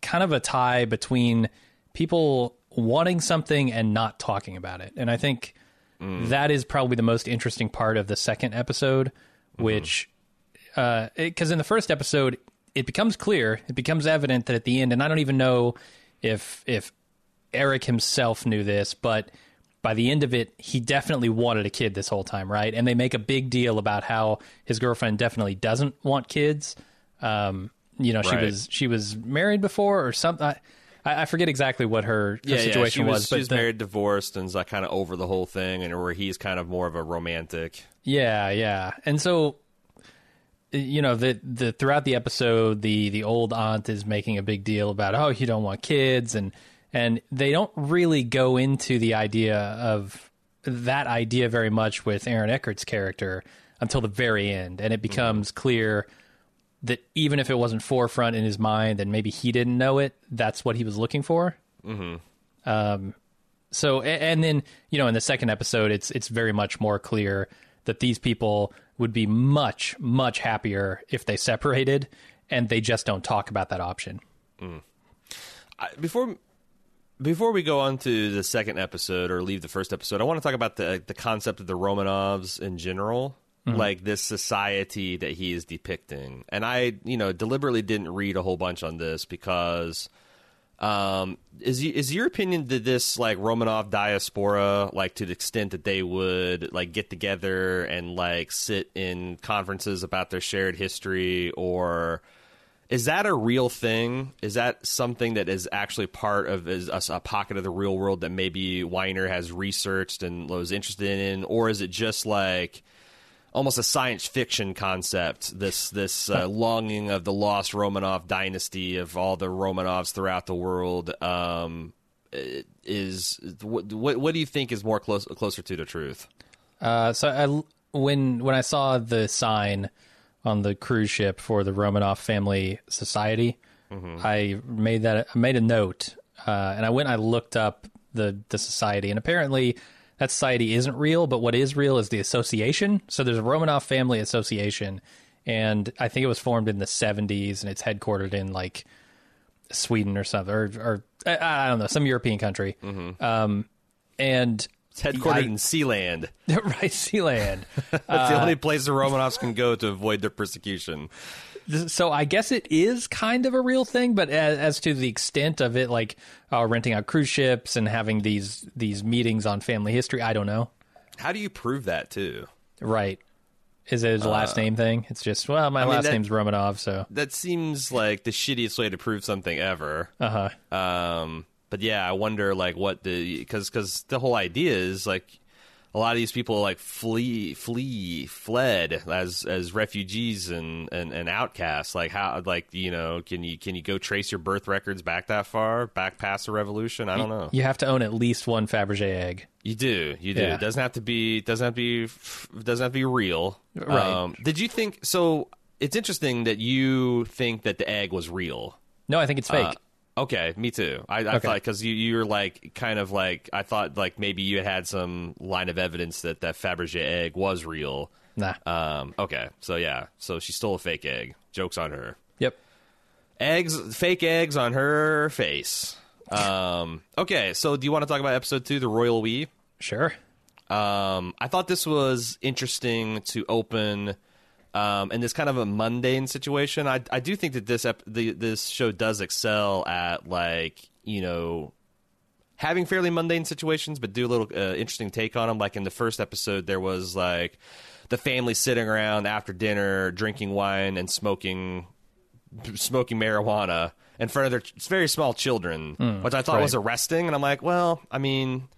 Speaker 2: kind of a tie between people wanting something and not talking about it, and I think mm. that is probably the most interesting part of the second episode, mm-hmm. which because uh, in the first episode it becomes clear, it becomes evident that at the end, and I don't even know if if Eric himself knew this, but by the end of it, he definitely wanted a kid this whole time, right? And they make a big deal about how his girlfriend definitely doesn't want kids. Um, you know, right. she was she was married before or something. I, I, forget exactly what her, her
Speaker 1: yeah,
Speaker 2: situation
Speaker 1: yeah, she was,
Speaker 2: was, but
Speaker 1: she's
Speaker 2: the-
Speaker 1: married, divorced, and is like kind of over the whole thing, and where he's kind of more of a romantic.
Speaker 2: Yeah, yeah. And so you know, the the throughout the episode the the old aunt is making a big deal about oh, you don't want kids and and they don't really go into the idea of that idea very much with Aaron Eckhart's character until the very end and it becomes clear that even if it wasn't forefront in his mind and maybe he didn't know it, that's what he was looking for. Um, so a- and then you know in the second episode it's it's very much more clear that these people would be much much happier if they separated and they just don't talk about that option. Mm.
Speaker 1: I, before before we go on to the second episode or leave the first episode, I want to talk about the the concept of the Romanovs in general, mm-hmm. like this society that he is depicting. And I, you know, deliberately didn't read a whole bunch on this because um is is your opinion that this like Romanov diaspora like to the extent that they would like get together and like sit in conferences about their shared history or is that a real thing? Is that something that is actually part of is a, a pocket of the real world that maybe Weiner has researched and was interested in, or is it just like almost a science fiction concept? This this uh, longing of the lost Romanov dynasty of all the Romanovs throughout the world um, is what, what what do you think is more close closer to the truth?
Speaker 2: uh, so I, when when I saw the sign on the cruise ship for the Romanov Family Society, I made that I made a note, uh, and I went I looked up the the society, and apparently that society isn't real, but what is real is the association. So there's a Romanov Family Association, and I think it was formed in the 70s, and it's headquartered in like Sweden or something, or, or I, I don't know, some European country. Um, and
Speaker 1: It's headquartered in Sealand.
Speaker 2: right, Sealand.
Speaker 1: That's the only place the Romanovs can go to avoid their persecution.
Speaker 2: So I guess it is kind of a real thing, but as, as to the extent of it, like uh, renting out cruise ships and having these these meetings on family history, I don't know.
Speaker 1: How do you prove that too?
Speaker 2: Right? Is it his last name thing? It's just well, my
Speaker 1: mean,
Speaker 2: last
Speaker 1: that-
Speaker 2: name's Romanov, so
Speaker 1: That seems like the shittiest way to prove something ever.
Speaker 2: uh huh.
Speaker 1: Um, but yeah, I wonder like what the because because the whole idea is like a lot of these people like flee flee fled as as refugees and, and and outcasts. Like how like you know can you can you go trace your birth records back that far back past the revolution? I don't know.
Speaker 2: You have to own at least one Fabergé egg.
Speaker 1: You do, you do.
Speaker 2: Yeah.
Speaker 1: It doesn't have to be doesn't have to be doesn't have to be real.
Speaker 2: Right.
Speaker 1: did you think so? It's interesting that you think that the egg was real.
Speaker 2: No, I think it's fake.
Speaker 1: Uh, okay, me too. I, I
Speaker 2: Okay.
Speaker 1: thought because you you're like kind of like I thought like maybe you had had some line of evidence that that Fabergé egg was real.
Speaker 2: nah.
Speaker 1: Um, okay, so yeah, so she stole a fake egg. Jokes on her.
Speaker 2: yep.
Speaker 1: Eggs, fake eggs on her face. Um, okay, so do you want to talk about episode two, the royal we?
Speaker 2: Sure.
Speaker 1: Um, I thought this was interesting to open um, in this kind of a mundane situation. I, I do think that this ep- the, this show does excel at like you know having fairly mundane situations, but do a little uh, interesting take on them. Like in the first episode, there was like the family sitting around after dinner, drinking wine and smoking smoking marijuana in front of their ch- very small children, which I thought
Speaker 2: right.
Speaker 1: was arresting. And I'm like, well, I mean,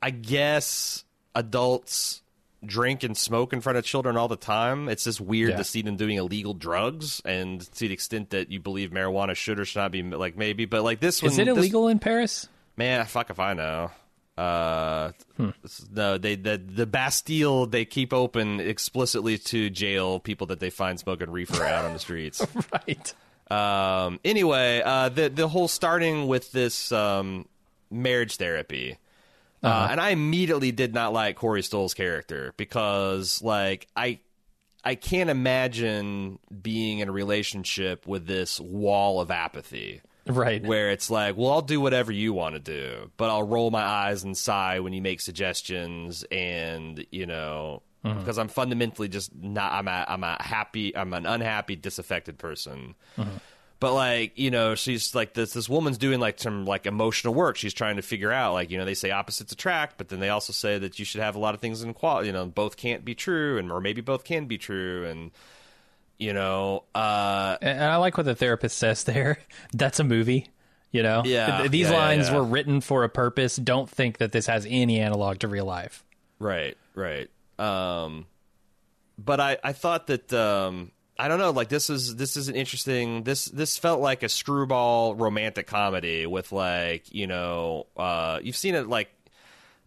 Speaker 1: I guess adults drink and smoke in front of children all the time. It's just weird
Speaker 2: Yeah.
Speaker 1: to see them doing illegal drugs, and to the extent that you believe marijuana should or should not be like maybe, but like this one,
Speaker 2: Is it
Speaker 1: this-
Speaker 2: illegal in Paris?
Speaker 1: Man, fuck if I know. Uh,
Speaker 2: Hmm.
Speaker 1: no, they the the Bastille they keep open explicitly to jail people that they find smoking reefer out on the streets.
Speaker 2: Right.
Speaker 1: Um, anyway, uh, the the whole starting with this um, marriage therapy, Uh-huh. uh, and I immediately did not like Corey Stoll's character because, like, I I can't imagine being in a relationship with this wall of apathy.
Speaker 2: Right.
Speaker 1: Where it's like, well, I'll do whatever you want to do, but I'll roll my eyes and sigh when you make suggestions, and you know, mm-hmm. because I'm fundamentally just not. I'm a I'm a happy. I'm an unhappy, disaffected person. Mm-hmm. But like you know, she's like this. This woman's doing like some like emotional work. She's trying to figure out like you know they say opposites attract, but then they also say that you should have a lot of things in quality. You know, both can't be true, and or maybe both can be true, and you know, uh,
Speaker 2: And I like what the therapist says there. That's a movie. You know,
Speaker 1: Yeah,
Speaker 2: these
Speaker 1: yeah, yeah,
Speaker 2: lines
Speaker 1: yeah.
Speaker 2: were written for a purpose. Don't think that this has any analog to real life.
Speaker 1: Right, right. Um, but I, I thought that um, I don't know. Like this is this is an interesting. This this felt like a screwball romantic comedy with like you know uh, you've seen it like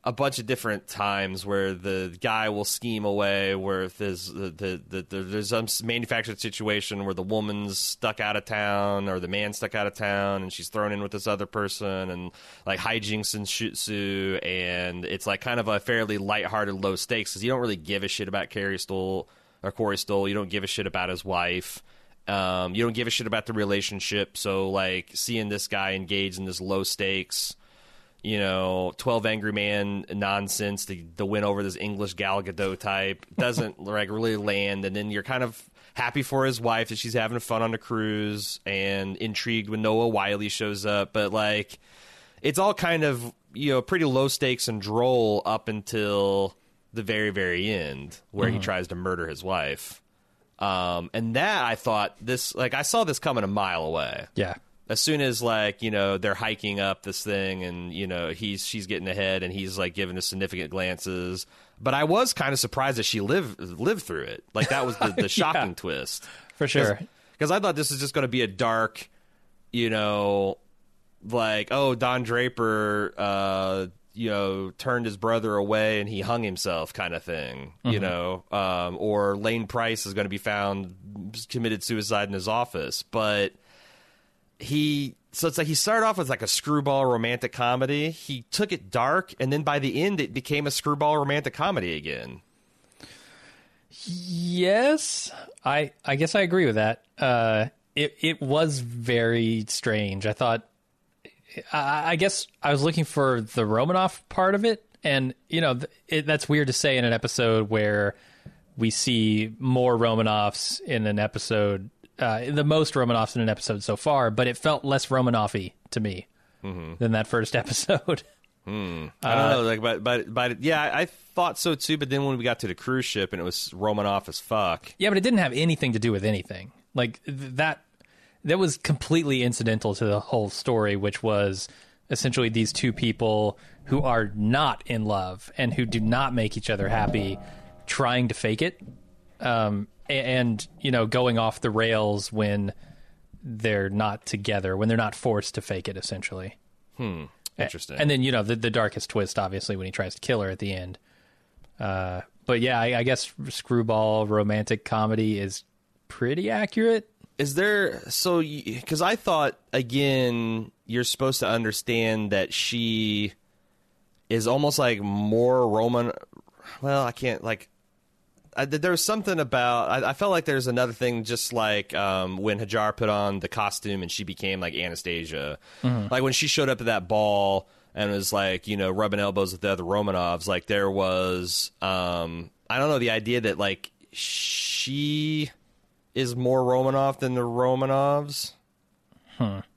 Speaker 1: a bunch of different times where the guy will scheme away where there's the, the, the, the there's some manufactured situation where the woman's stuck out of town or the man's stuck out of town and she's thrown in with this other person and like hijinks and shitsu and it's like kind of a fairly lighthearted low stakes because you don't really give a shit about Carrie Stoll or Corey Stoll you don't give a shit about his wife um, you don't give a shit about the relationship so like seeing this guy engaged in this low stakes you know, 12 Angry Man nonsense to, to win over this English Gal Gadot type doesn't like really land. And then you're kind of happy for his wife that she's having fun on the cruise and intrigued when Noah Wyle shows up. But like, it's all kind of, you know, pretty low stakes and droll up until the very, very end where he tries to murder his wife. Um, and that I thought this, like, I saw this coming a mile away.
Speaker 2: Yeah,
Speaker 1: as soon as like you know they're hiking up this thing and you know he's she's getting ahead and he's like giving us significant glances. But i was kind of surprised that she lived lived through it. Like that was the, the shocking twist.
Speaker 2: For sure.
Speaker 1: because i thought this was just going to be a dark you know like oh don draper uh you know turned his brother away and he hung himself kind of thing you know um or lane Pryce is going to be found committed suicide in his office but he so it's like he started off with like a screwball romantic comedy. He took it dark, and then by the end, it became a screwball romantic comedy again.
Speaker 2: Yes, I I guess I agree with that. Uh, it it was very strange. I thought, I, guess I was looking for the Romanoff part of it, and you know it, that's weird to say in an episode where we see more Romanoffs in an episode, uh, the most Romanoffs in an episode so far, but it felt less Romanoffy to me mm-hmm. than that first episode. Hmm.
Speaker 1: I don't uh, know, like, but but but yeah, I, I thought so too. But then when we got to the cruise ship and it was Romanoff as fuck,
Speaker 2: Yeah, but it didn't have anything to do with anything. Like th- that that was completely incidental to the whole story, which was essentially these two people who are not in love and who do not make each other happy trying to fake it. Um and, you know, going off the rails when they're not together, when they're not forced to fake it essentially. Hmm.
Speaker 1: interesting.
Speaker 2: And then, you know, the, the darkest twist, obviously, when he tries to kill her at the end. Uh, but yeah, I, I guess screwball romantic comedy is pretty accurate.
Speaker 1: Is there so because I thought again you're supposed to understand that she is almost like more Roman. Well, I can't like. I, there was something about I, I felt like there's another thing just like um, when Hajar put on the costume and she became like Anastasia, like when she showed up at that ball and was like you know rubbing elbows with the other Romanovs. Like there was um, I don't know the idea that like she is more Romanov than the Romanovs.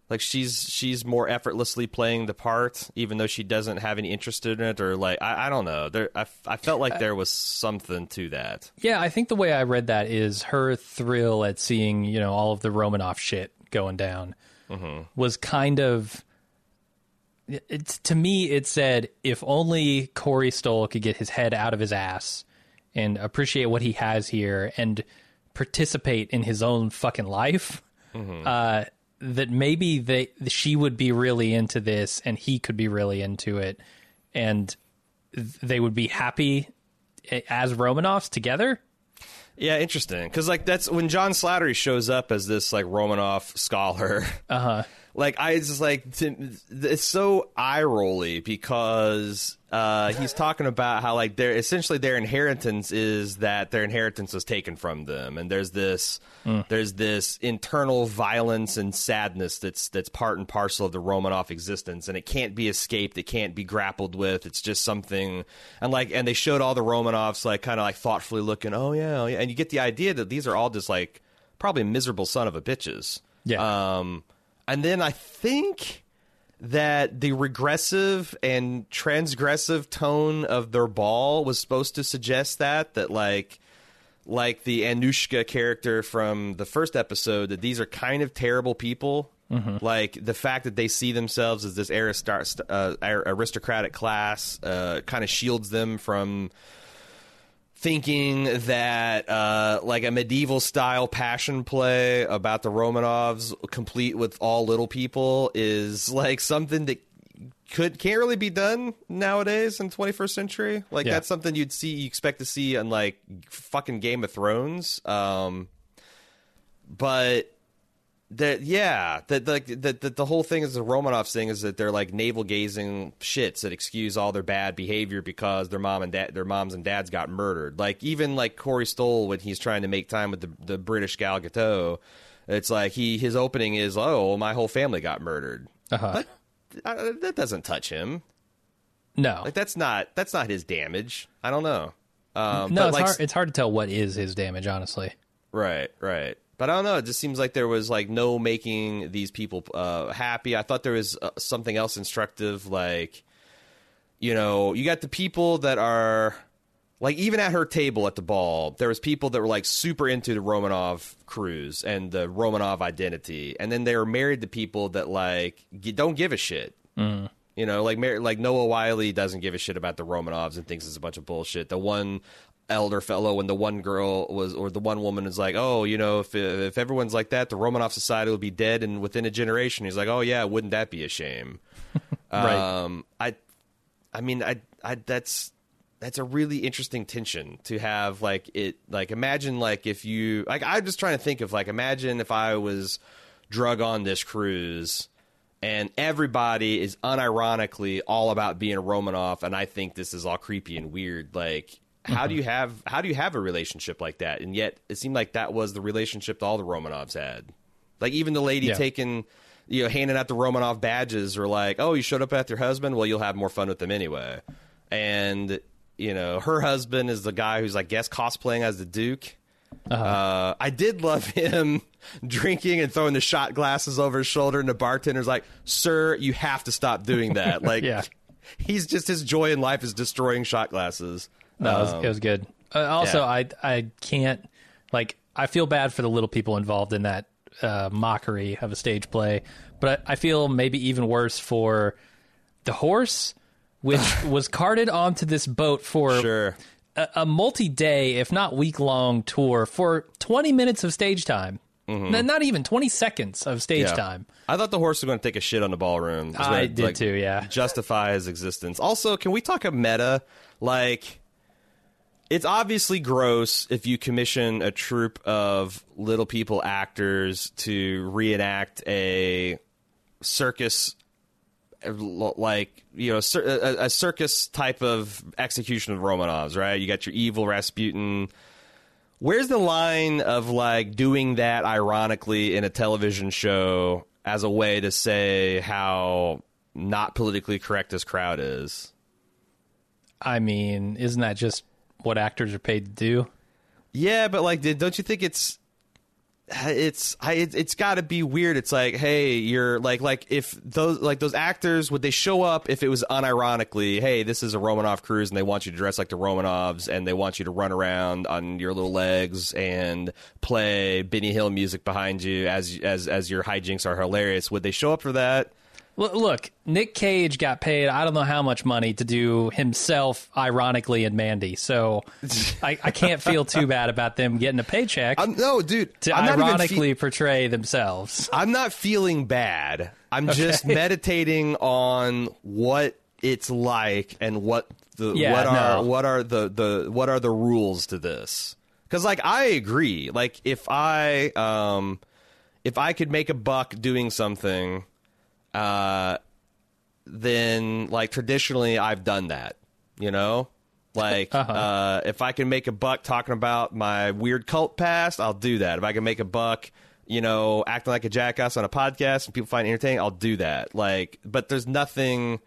Speaker 1: Like she's she's more effortlessly playing the part, even though she doesn't have any interest in it, or like I, I don't know. There, I, I felt like uh, there was something to that.
Speaker 2: Yeah, I think the way I read that is her thrill at seeing, you know, all of the Romanoff shit going down mm-hmm. was kind of. It's to me, it said if only Corey Stoll could get his head out of his ass and appreciate what he has here and participate in his own fucking life, uh, that maybe they she would be really into this and he could be really into it, and they would be happy as Romanoffs together.
Speaker 1: Yeah, interesting. Because like that's when John Slattery shows up as this like Romanoff scholar. Uh huh. Like I just like to, it's so eye rolly because uh, he's talking about how like their essentially their inheritance is that their inheritance was taken from them, and there's this there's this internal violence and sadness that's that's part and parcel of the Romanoff existence, and it can't be escaped. It can't be grappled with. It's just something, and like and they showed all the Romanoffs like kind of like thoughtfully looking. Oh yeah, oh, yeah, and you get the idea that these are all just like probably miserable son of a bitches.
Speaker 2: Yeah.
Speaker 1: Um, and then I think that the regressive and transgressive tone of their ball was supposed to suggest that that like like the Anushka character from the first episode that these are kind of terrible people Mm-hmm. Like the fact that they see themselves as this aristar- uh, aristocratic class uh, kind of shields them from thinking that uh, like a medieval style passion play about the Romanovs, complete with all little people, is like something that could can't really be done nowadays in 21st century. Like yeah. that's something you'd see, you expect to see on like fucking Game of Thrones. Um, but that yeah that like that the, the whole thing is the Romanov thing is that they're like navel gazing shits that excuse all their bad behavior because their mom and dad their moms and dads got murdered. Like even like Corey Stoll when he's trying to make time with the the British Gal Gadot, it's like he his opening is oh my whole family got murdered.
Speaker 2: Uh-huh.
Speaker 1: uh, that doesn't touch him.
Speaker 2: No,
Speaker 1: like that's not that's not his damage. I don't know.
Speaker 2: Um, no, it's like, hard. It's hard to tell what is his damage, honestly.
Speaker 1: Right, right. But I don't know. It just seems like there was like no making these people uh, happy. I thought there was uh, something else instructive, like you know, you got the people that are like even at her table at the ball, there was people that were like super into the Romanov cruise and the Romanov identity, and then they were married to people that like don't give a shit.
Speaker 2: Mm.
Speaker 1: You know, like like Noah Wyle doesn't give a shit about the Romanovs and thinks it's a bunch of bullshit. The one elder fellow and the one girl was or the one woman is like oh you know if if everyone's like that the romanov society will be dead and within a generation he's like oh yeah wouldn't that be a shame
Speaker 2: right
Speaker 1: um i i mean i i that's that's a really interesting tension to have like it like imagine like if you like i'm just trying to think of like imagine if i was drug on this cruise and everybody is unironically all about being a Romanov, and I think this is all creepy and weird. Like, how do you have how do you have a relationship like that? And yet it seemed like that was the relationship all the Romanovs had. Like even the lady yeah. taking you know handing out the Romanov badges were like, "Oh, you showed up at your husband? Well, you'll have more fun with them anyway." And you know, her husband is the guy who's like guest cosplaying as the Duke. Uh-huh. Uh, I did love him drinking and throwing the shot glasses over his shoulder, and the bartender's like, "Sir, you have to stop doing that." Like,
Speaker 2: yeah.
Speaker 1: he's just his joy in life is destroying shot glasses.
Speaker 2: No, um, it, was, it, was, good. Uh, also, yeah. I I can't like I feel bad for the little people involved in that uh, mockery of a stage play, but I, I feel maybe even worse for the horse, which was carted onto this boat for
Speaker 1: sure.
Speaker 2: a, a multi-day, if not week-long tour for 20 minutes of stage time. Mm-hmm. Not even 20 seconds of stage yeah. time.
Speaker 1: I thought the horse was going to take a shit on the ballroom.
Speaker 2: I did like, too, yeah.
Speaker 1: Justify his existence. Also, can we talk a meta? Like, it's obviously gross if you commission a troupe of little people actors to reenact a circus like you know a, a, circus type of execution of romanovs right? You got your evil rasputin. Where's the line of like doing that ironically in a television show as a way to say how not politically correct this crowd is?
Speaker 2: I mean isn't that just what actors are paid to do.
Speaker 1: Yeah, but like, don't you think it's it's it's got to be weird. It's like, hey, you're like like if those like those actors would they show up if it was unironically, hey, this is a Romanov cruise and they want you to dress like the Romanovs and they want you to run around on your little legs and play Benny Hill music behind you as as as your hijinks are hilarious. Would they show up for that?
Speaker 2: Look, Nick Cage got paid I don't know how much money to do himself ironically and Mandy, so I, I can't feel too bad about them getting a paycheck.
Speaker 1: I'm, no, dude,
Speaker 2: to I'm ironically fe- portray themselves.
Speaker 1: I'm not feeling bad. I'm okay. just meditating on what it's like and what the yeah, what are no. what are the the what are the rules to this? Because like I agree, like if I um if I could make a buck doing something uh, then like traditionally I've done that, you know? Like, uh-huh. uh, if I can make a buck talking about my weird cult past, I'll do that. If I can make a buck, you know, acting like a jackass on a podcast and people find it entertaining, I'll do that. Like, but there's nothing,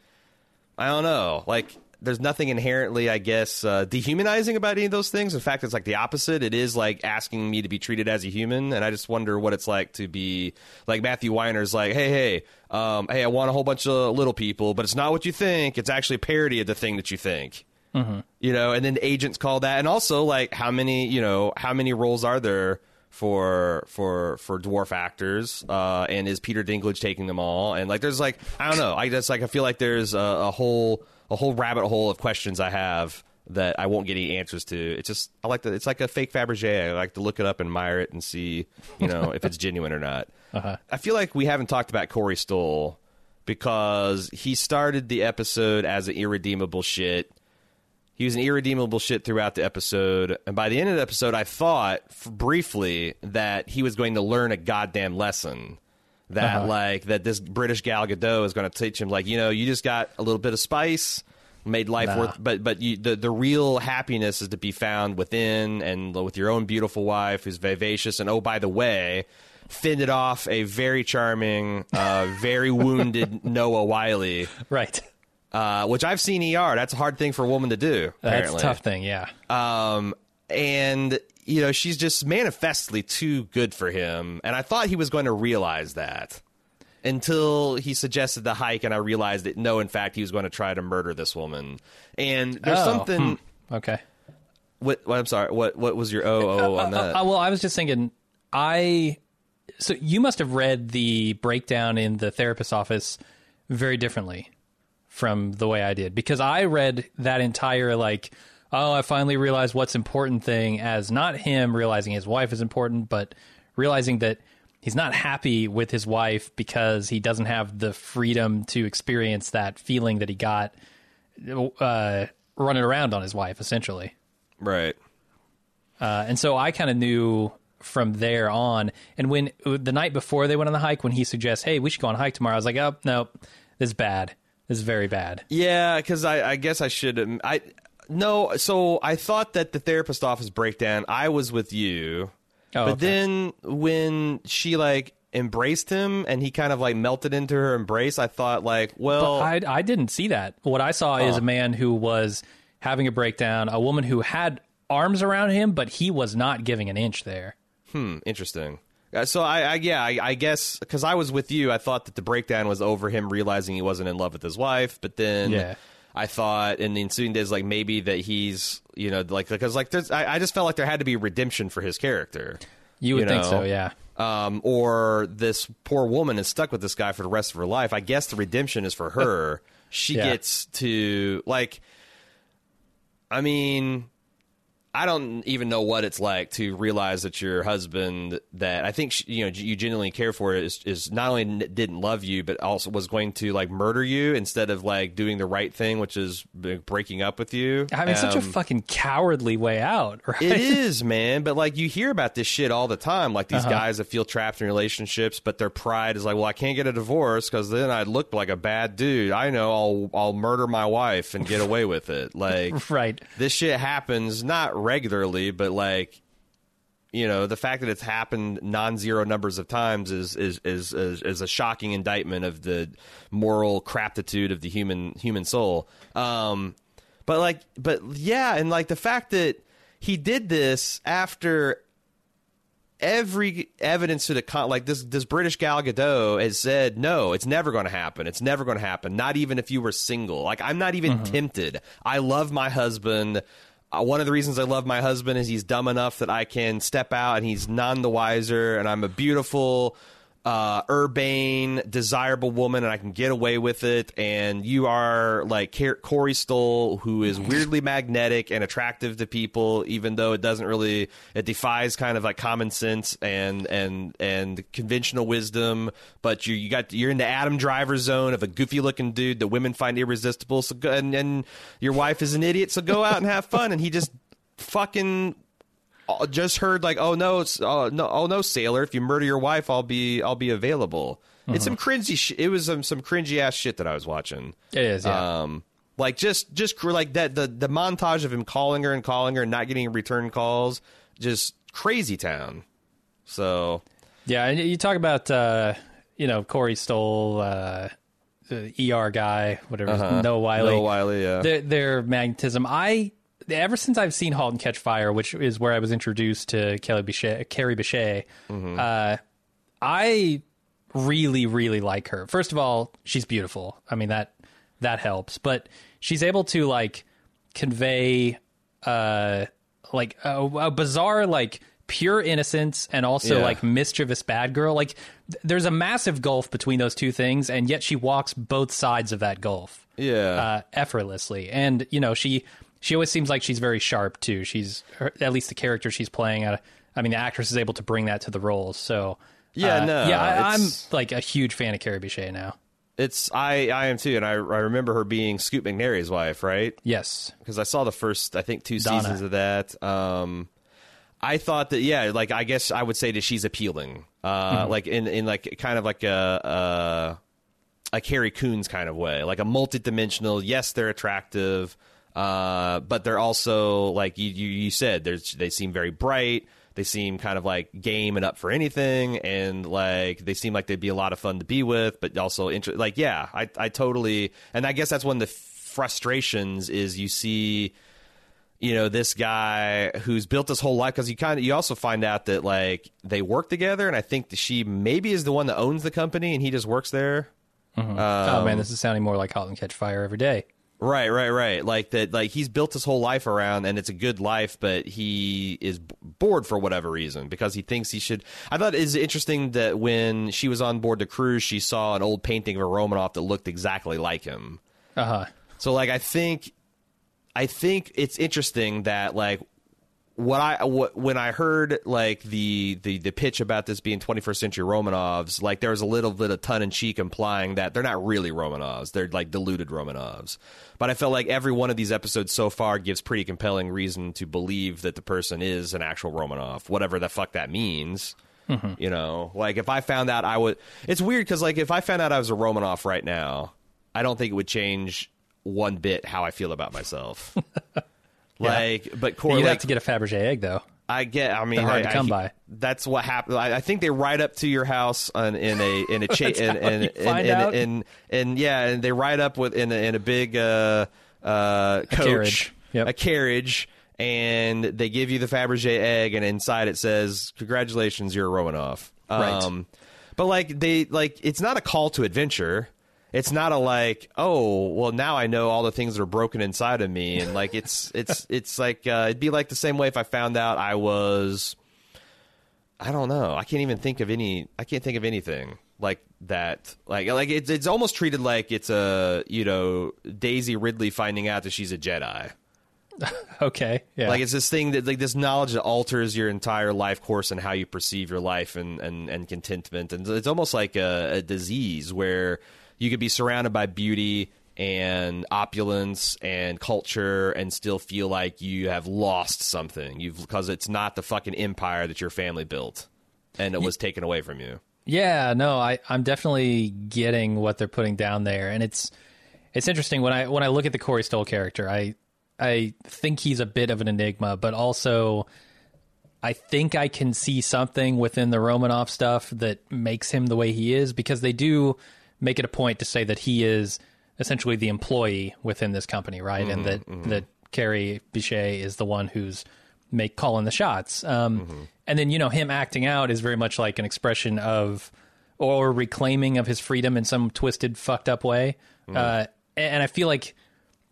Speaker 1: I don't know, like, there's nothing inherently, I guess, uh, dehumanizing about any of those things. In fact, it's like the opposite. It is like asking me to be treated as a human, and I just wonder what it's like to be like Matthew Weiner's like, hey, hey, um, hey, I want a whole bunch of little people, but it's not what you think. It's actually a parody of the thing that you think.
Speaker 2: Mm-hmm.
Speaker 1: You know, and then the agents call that, and also like how many, you know, how many roles are there for for for dwarf actors uh, and is Peter Dinklage taking them all and like there's like I don't know I just like I feel like there's a, a whole a whole rabbit hole of questions I have that I won't get any answers to. It's just I like to. It's like a fake Fabergé. I like to look it up and admire it and see, you know, if it's genuine or not.
Speaker 2: Uh-huh.
Speaker 1: I feel like we haven't talked about Corey Stoll because he started the episode as an irredeemable shit. He was an irredeemable shit throughout the episode, and by the end of the episode, I thought f- briefly that he was going to learn a goddamn lesson. That
Speaker 2: Uh-huh.
Speaker 1: like that this British Gal Gadot is going to teach him like you know you just got a little bit of spice made life
Speaker 2: Nah.
Speaker 1: worth but but you, the the real happiness is to be found within and with your own beautiful wife who's vivacious and oh by the way fended off a very charming uh, very wounded Noah Wyle
Speaker 2: Right.
Speaker 1: uh, which I've seen ER that's a hard thing for a woman to do
Speaker 2: That's a tough thing. Yeah.
Speaker 1: um, and you know she's just manifestly too good for him, and I thought he was going to realize that until he suggested the hike, and I realized that no, in fact, he was going to try to murder this woman. And there's
Speaker 2: Oh,
Speaker 1: something.
Speaker 2: hmm. Okay.
Speaker 1: What, what? I'm sorry. What? What was your oh oh on that?
Speaker 2: Uh, well, I was just thinking, I. So you must have read the breakdown in the therapist's office very differently from the way I did because I read that entire like, oh, I finally realized what's important thing as not him realizing his wife is important, but realizing that he's not happy with his wife because he doesn't have the freedom to experience that feeling that he got uh, running around on his wife, essentially.
Speaker 1: right.
Speaker 2: Uh, and so I kind of knew from there on. And when the night before they went on the hike, when he suggests, "Hey, we should go on a hike tomorrow," I was like, "Oh no, this is bad. This is very bad."
Speaker 1: Yeah, because I, I guess I should. um, I no. So I thought that the therapist office breakdown. I was with you,
Speaker 2: Oh,
Speaker 1: but
Speaker 2: okay.
Speaker 1: then when she like embraced him and he kind of like melted into her embrace, I thought like, well,
Speaker 2: I I didn't see that. What I saw is a man who was having a breakdown, a woman who had arms around him, but he was not giving an inch there.
Speaker 1: hmm, interesting. Uh, So I, I yeah, I, I guess because I was with you, I thought that the breakdown was over him realizing he wasn't in love with his wife, but then
Speaker 2: Yeah.
Speaker 1: I thought in the ensuing days, like maybe that he's, you know, like because like there's, I, I just felt like there had to be redemption for his character.
Speaker 2: You would
Speaker 1: You
Speaker 2: think so, yeah.
Speaker 1: um, or this poor woman is stuck with this guy for the rest of her life. I guess the redemption is for her. she
Speaker 2: Yeah.
Speaker 1: gets to like. I mean, I don't even know what it's like to realize that your husband, that I think sh you know you genuinely care for, is is not only didn't love you, but also was going to like murder you instead of like doing the right thing, which is breaking up with you.
Speaker 2: I mean, such a
Speaker 1: Um,
Speaker 2: fucking cowardly way out, right?
Speaker 1: it is, man. But like you hear about this shit all the time. Like
Speaker 2: Uh-huh.
Speaker 1: these guys that feel trapped in relationships, but their pride is like, well, I can't get a divorce because then I'd look like a bad dude. I know I'll I'll murder my wife and get away with it. Like
Speaker 2: right.
Speaker 1: this shit happens not regularly, but like you know the fact that it's happened non-zero numbers of times is is is is, is a shocking indictment of the moral craptitude of the human human soul. Um, but like, but yeah, and like the fact that he did this after every evidence to the con like this this British Gal Gadot has said no, it's never going to happen. It's never going to happen. Not even if you were single. Like I'm not even tempted. I love my husband. Uh, one of the reasons I love my husband is he's dumb enough that I can step out and he's none the wiser, and I'm a beautiful. Uh, urbane, desirable woman, and I can get away with it. And you are like Corey Stoll, who is weirdly magnetic and attractive to people, even though it doesn't really it defies kind of like common sense and and and conventional wisdom. But you you got you're in the Adam Driver zone of a goofy looking dude that women find irresistible. So go, and, and your wife is an idiot, so go out and have fun. And he just fucking just heard like, oh no, it's, oh no, oh no, sailor. If you murder your wife, I'll be I'll be available. It's some cringy. Sh- it was some some cringy ass shit that I was watching.
Speaker 2: It is, yeah.
Speaker 1: Um, like just just cr- like that the the montage of him calling her and calling her and not getting return calls, just crazy town. So
Speaker 2: Yeah, and you talk about uh, you know Corey Stoll, uh, the ER guy, whatever, Noah Wyle.
Speaker 1: Noah Wyle, yeah.
Speaker 2: Their, their magnetism. I ever since I've seen *Halt and Catch Fire*, which is where I was introduced to Kelly Bishé, Kerry Bishé, uh, I really, really like her. First of all, she's beautiful. I mean that that helps, but she's able to like convey uh like a, a bizarre like pure innocence and also
Speaker 1: Yeah.
Speaker 2: like mischievous bad girl. Like th- there's a massive gulf between those two things, and yet she walks both sides of that gulf
Speaker 1: Yeah.
Speaker 2: uh, effortlessly. And you know, she she always seems like she's very sharp too. She's her, at least the character she's playing. At, I mean, the actress is able to bring that to the roles. So
Speaker 1: Yeah,
Speaker 2: uh,
Speaker 1: no,
Speaker 2: yeah, I, I'm like a huge fan of Kerry Bishé now.
Speaker 1: it's I I am too, and I I remember her being Scoot McNairy's wife, right?
Speaker 2: Yes,
Speaker 1: because I saw the first, I think, two
Speaker 2: Donna.
Speaker 1: seasons of that. Um, I thought that, yeah, like I guess I would say that she's appealing, uh,
Speaker 2: Mm-hmm.
Speaker 1: like in in like kind of like a a, a Carrie Coon's kind of way, like a multidimensional. Yes, they're attractive, uh, but they're also like you you, you said, there's they seem very bright. They seem kind of like game and up for anything, and like they seem like they'd be a lot of fun to be with, but also inter- like yeah, I I totally, and I guess that's one of the frustrations is you see you know this guy who's built his whole life because you kind of you also find out that like they work together and i think that she maybe is the one that owns the company and he just works there
Speaker 2: oh man, this is sounding more like Halt and Catch Fire* every day.
Speaker 1: Right right right. Like that like he's built his whole life around and it's a good life but he is b- bored for whatever reason because he thinks he should. I thought it's interesting that when she was on board the cruise she saw an old painting of a romanoff that looked exactly like him.
Speaker 2: Uh huh.
Speaker 1: So like I think I think it's interesting that like what I what, when I heard like the, the the pitch about this being 21st century Romanovs, like there was a little bit of tongue in cheek implying that they're not really Romanovs, they're like diluted Romanovs. But I felt like every one of these episodes so far gives pretty compelling reason to believe that the person is an actual Romanov, whatever the fuck that means. Mm-hmm. You know, like if I found out I would, it's weird because like if I found out I was a Romanov right now, I don't think it would change one bit how I feel about myself. Like, but Corey,
Speaker 2: You'd
Speaker 1: like,
Speaker 2: have to get a Fabergé egg though.
Speaker 1: I get. I mean,
Speaker 2: They're hard
Speaker 1: I-
Speaker 2: to come
Speaker 1: I-
Speaker 2: by.
Speaker 1: That's what happened. I, I think they ride up to your house on, in a in a cha- in, in,
Speaker 2: you
Speaker 1: in,
Speaker 2: find
Speaker 1: in,
Speaker 2: out?
Speaker 1: in- in- yeah, and they ride up with in a, in a big uh, uh, coach,
Speaker 2: carriage. Yep.
Speaker 1: a carriage, and they give you the Fabergé egg, and inside it says, "Congratulations, you're a Romanov."
Speaker 2: Right.
Speaker 1: Um, but like they like, it's not a call to adventure. It's not a like, oh, well, now I know all the things that are broken inside of me, and like it's it's it's like uh, it'd be like the same way if I found out I was, I don't know, I can't even think of any, I can't think of anything like that. Like like it's it's almost treated like it's a you know Daisy Ridley finding out that she's a Jedi.
Speaker 2: Okay. Yeah.
Speaker 1: Like it's this thing that like this knowledge that alters your entire life course and how you perceive your life and and, and contentment. And it's almost like a, a disease where you could be surrounded by beauty and opulence and culture and still feel like you have lost something. You've because it's not the fucking empire that your family built and it was taken away from you.
Speaker 2: Yeah, no, I, I'm definitely getting what they're putting down there, and it's it's interesting when I when I look at the Corey Stoll character, I I think he's a bit of an enigma, but also I think I can see something within the Romanov stuff that makes him the way he is because they do make it a point to say that he is essentially the employee within this company, right? and that that Kerry Bishé is the one who's make calling the shots. Um, And then you know him acting out is very much like an expression of or reclaiming of his freedom in some twisted, fucked up way. Uh, and I feel like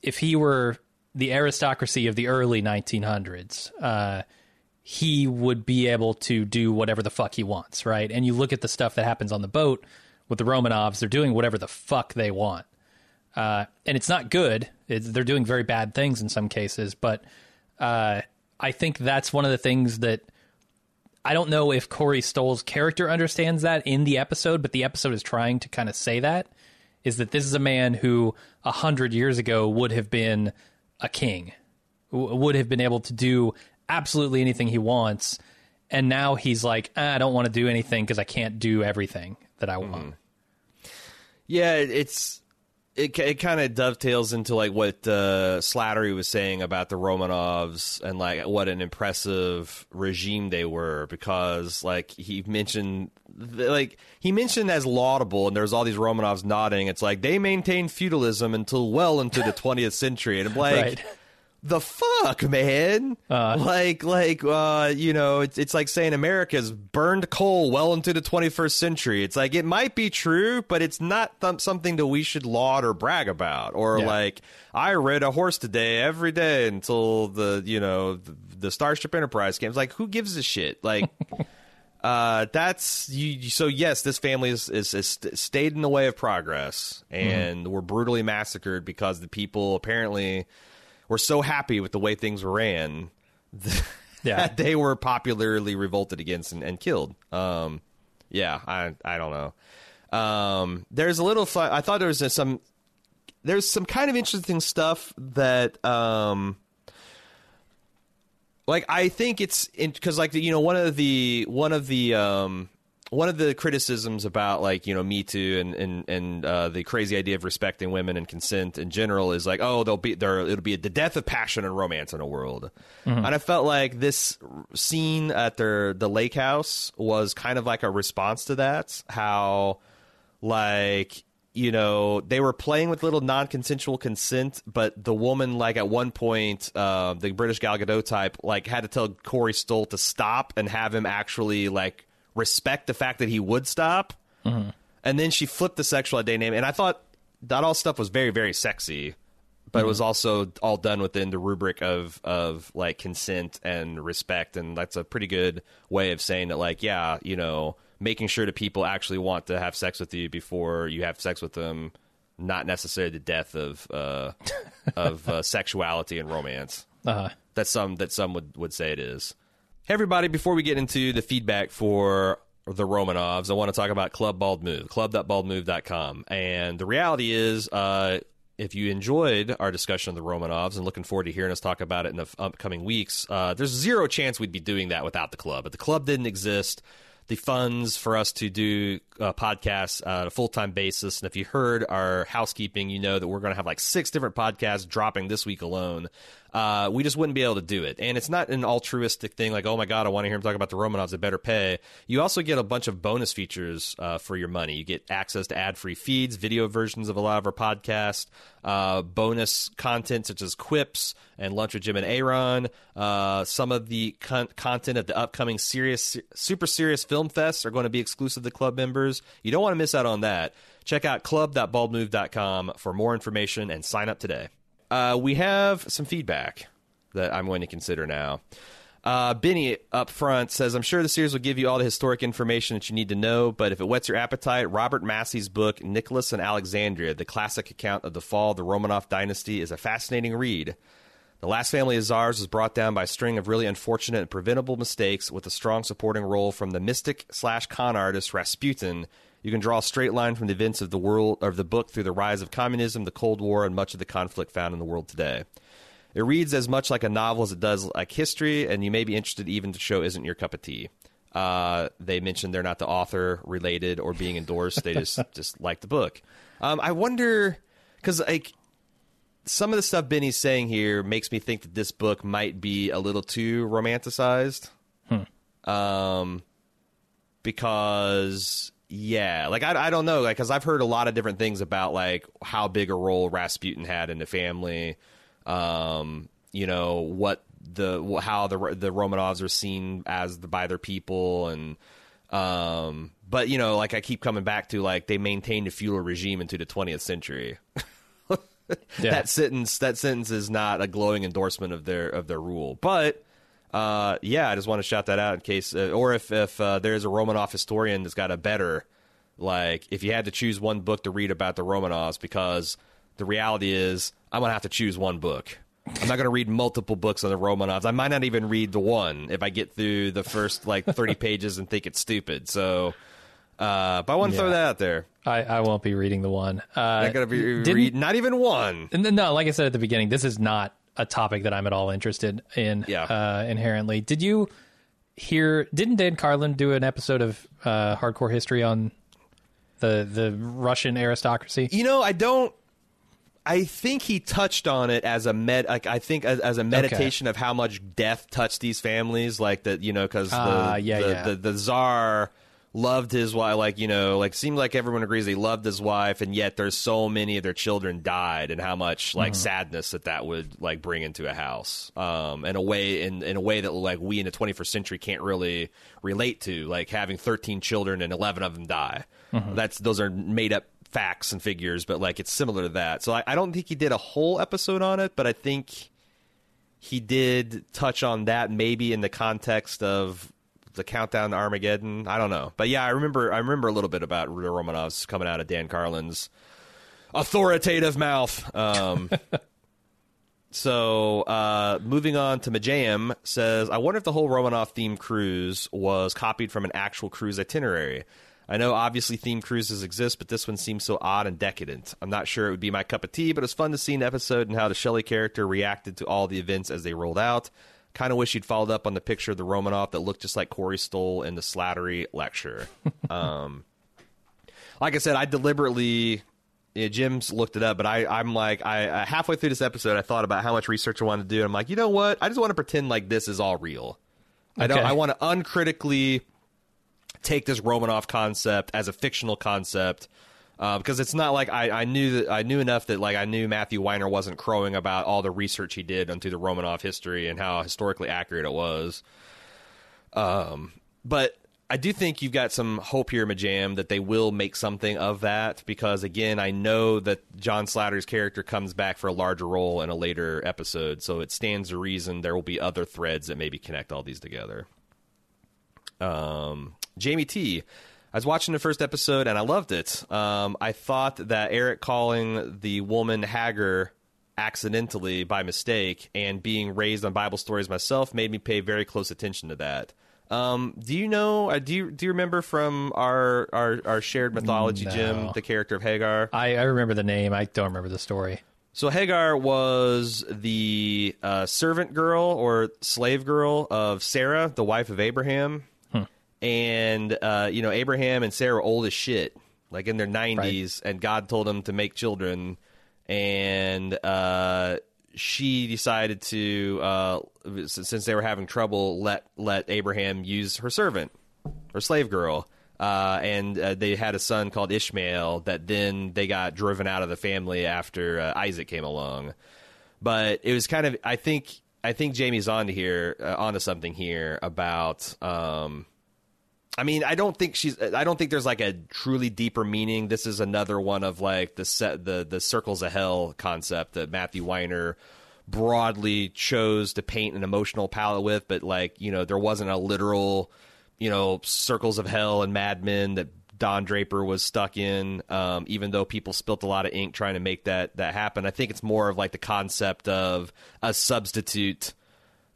Speaker 2: if he were the aristocracy of the early 1900s, uh, he would be able to do whatever the fuck he wants, right? And you look at the stuff that happens on the boat with the Romanovs, they're doing whatever the fuck they want. Uh, and it's not good. It's, they're doing very bad things in some cases, but uh, I think that's one of the things that I don't know if Corey Stoll's character understands that in the episode, but the episode is trying to kind of say that is that this is a man who a hundred years ago would have been a king, would have been able to do absolutely anything he wants, and now he's like, "Ah, I don't want to do anything because I can't do everything that I want.
Speaker 1: Yeah, it- it's it it kind of dovetails into like what uh, Slattery was saying about the Romanovs and like what an impressive regime they were because like he mentioned like he mentioned as laudable and there's all these Romanovs nodding. It's like they maintained feudalism until well into the 20th century and I'm like.
Speaker 2: Right.
Speaker 1: The fuck, man?
Speaker 2: Uh.
Speaker 1: like, like, uh, you know, it's, it's like saying America's burned coal well into the 21st century. It's like it might be true, but it's not th- something that we should laud or brag about. Or
Speaker 2: Yeah.
Speaker 1: like, I rode a horse today every day until the, you know, the, the Starship Enterprise came. It's like, who gives a shit? Like. Uh, that's you. So yes, this family is, is, is stayed in the way of progress, and were brutally massacred because the people apparently were so happy with the way things ran
Speaker 2: Yeah.
Speaker 1: that they were popularly revolted against and, and killed. Um, yeah, I I don't know. Um, there's a little. I thought there was some. There's some kind of interesting stuff that. Um, like I think it's because like you know one of the one of the um one of the criticisms about like you know Me Too and and and uh, the crazy idea of respecting women and consent in general is like oh they'll be there it'll be the death of passion and romance in a world, and I felt like this scene at their the lake house was kind of like a response to that how like you know they were playing with little non-consensual consent but the woman like at one point uh, the british gal gadot type like had to tell corey stoll to stop and have him actually like respect the fact that he would stop. And then she flipped the sexual identity name. And i thought that all stuff was very very sexy but it was also all done within the rubric of of like consent and respect. And that's a pretty good way of saying that like yeah you know making sure that people actually want to have sex with you before you have sex with them not necessarily the death of uh of uh, sexuality and romance.
Speaker 2: Uh-huh.
Speaker 1: that some that some would, would say it is. Hey everybody, before we get into the feedback for the Romanovs, I want to talk about Club Bald Move, club.baldmove.com. And the reality is, uh, if you enjoyed our discussion of the Romanovs and looking forward to hearing us talk about it in the upcoming weeks, uh, there's zero chance we'd be doing that without the club. But the club didn't exist. The funds for us to do uh, podcasts uh, on a full time basis. And if you heard our housekeeping, you know that we're going to have like six different podcasts dropping this week alone. Uh, we just wouldn't be able to do it. And it's not an altruistic thing like, oh my God, I want to hear him talk about the Romanovs. I better pay. You also get a bunch of bonus features uh, for your money. You get access to ad free feeds, video versions of a lot of our podcasts, uh, bonus content such as quips and lunch with Jim and Aaron. Uh, some of the con- content of the upcoming serious, super serious film fests are going to be exclusive to club members. You don't want to miss out on that. Check out club.baldmove.com for more information and sign up today. Uh, we have some feedback that I'm going to consider now. Uh, Benny up front says, I'm sure the series will give you all the historic information that you need to know, but if it whets your appetite, Robert Massie's book, Nicholas and Alexandria, the classic account of the fall of the Romanov dynasty, is a fascinating read. The last family of czars was brought down by a string of really unfortunate and preventable mistakes with a strong supporting role from the mystic slash con artist Rasputin. You can draw a straight line from the events of the world of the book through the rise of communism, the Cold War, and much of the conflict found in the world today. It reads as much like a novel as it does like history, and you may be interested even to show isn't your cup of tea. Uh, they mentioned they're not the author related or being endorsed. They just just like the book. Um, I wonder because like some of the stuff Benny's saying here makes me think that this book might be a little too romanticized. Um, because yeah, like I, I don't know, like because I've heard a lot of different things about like how big a role Rasputin had in the family. Um, you know what the how the the Romanovs are seen as the, by their people and um but you know like I keep coming back to like they maintained a feudal regime into the 20th century.
Speaker 2: Yeah.
Speaker 1: That sentence that sentence is not a glowing endorsement of their of their rule. But uh, yeah, I just want to shout that out in case, uh, or if if uh, there's a Romanov historian that's got a better, like if you had to choose one book to read about the Romanovs, because the reality is I'm gonna have to choose one book. I'm not gonna read multiple books on the Romanovs. I might not even read the one if I get through the first like 30 pages and think it's stupid. So, uh, but I want to throw that out there.
Speaker 2: I, I won't be reading the one. Uh,
Speaker 1: Not gonna be read not even one.
Speaker 2: And then, no, like I said at the beginning, this is not a topic that I'm at all interested in.
Speaker 1: Yeah.
Speaker 2: Uh, inherently, did you hear? Didn't Dan Carlin do an episode of uh, Hardcore History on the the Russian aristocracy?
Speaker 1: You know, I don't. I think he touched on it as a med. Like I think as, as a meditation of how much death touched these families. Like that, you know, because the,
Speaker 2: Ah, yeah,
Speaker 1: the,
Speaker 2: yeah.
Speaker 1: the the czar loved his wife, like you know, like seemed like everyone agrees he loved his wife, and yet there's so many of their children died, and how much like mm-hmm. sadness that that would like bring into a house, um, in a way in in a way that like we in the 21st century can't really relate to, like having 13 children and 11 of them die. Mm-hmm. That's those are made up facts and figures, but like it's similar to that. So I, I don't think he did a whole episode on it, but I think he did touch on that maybe in the context of the countdown to Armageddon. I don't know, but yeah, I remember I remember a little bit about the Romanovs coming out of Dan Carlin's authoritative mouth. Um, so uh, moving on to Majam says, I wonder if the whole Romanov theme cruise was copied from an actual cruise itinerary. I know obviously theme cruises exist, but this one seems so odd and decadent. I'm not sure it would be my cup of tea, but it was fun to see an episode and how the Shelley character reacted to all the events as they rolled out. Kind of wish you'd followed up on the picture of the Romanoff that looked just like Corey Stoll in the Slattery lecture. um, like I said, I deliberately. Yeah, Jim's looked it up, but I, I'm like, I halfway through this episode, I thought about how much research I wanted to do. and I'm like, you know what? I just want to pretend like this is all real. Okay. I don't. I want to uncritically take this Romanoff concept as a fictional concept uh, because it's not like I, I knew that I knew enough that like I knew Matthew Weiner wasn't crowing about all the research he did into the Romanov history and how historically accurate it was. Um, but I do think you've got some hope here, Majam, that they will make something of that because again, I know that John Slattery's character comes back for a larger role in a later episode, so it stands to reason there will be other threads that maybe connect all these together. Um, Jamie T I was watching the first episode and I loved it. Um, I thought that Eric calling the woman Hagar accidentally by mistake and being raised on Bible stories myself made me pay very close attention to that. Um, do you know? Uh, do you do you remember from our our, our shared mythology, no. Jim, the character of Hagar?
Speaker 2: I, I remember the name. I don't remember the story.
Speaker 1: So Hagar was the uh, servant girl or slave girl of Sarah, the wife of Abraham and uh, you know Abraham and Sarah old as shit, like in their nineties, right. and God told them to make children, and uh, she decided to, uh, since they were having trouble, let let Abraham use her servant, her slave girl. Uh, and uh, they had a son called Ishmael that then they got driven out of the family after uh, Isaac came along. But it was kind of, I think, I think Jamie's on to here, onto something here about um, I mean, I don't think she's. I don't think there's like a truly deeper meaning. This is another one of like the set the the circles of hell concept that Matthew Weiner broadly chose to paint an emotional palette with, but like you know, there wasn't a literal you know circles of hell and Mad Men that Don Draper was stuck in. Um, even though people spilt a lot of ink trying to make that that happen, I think it's more of like the concept of a substitute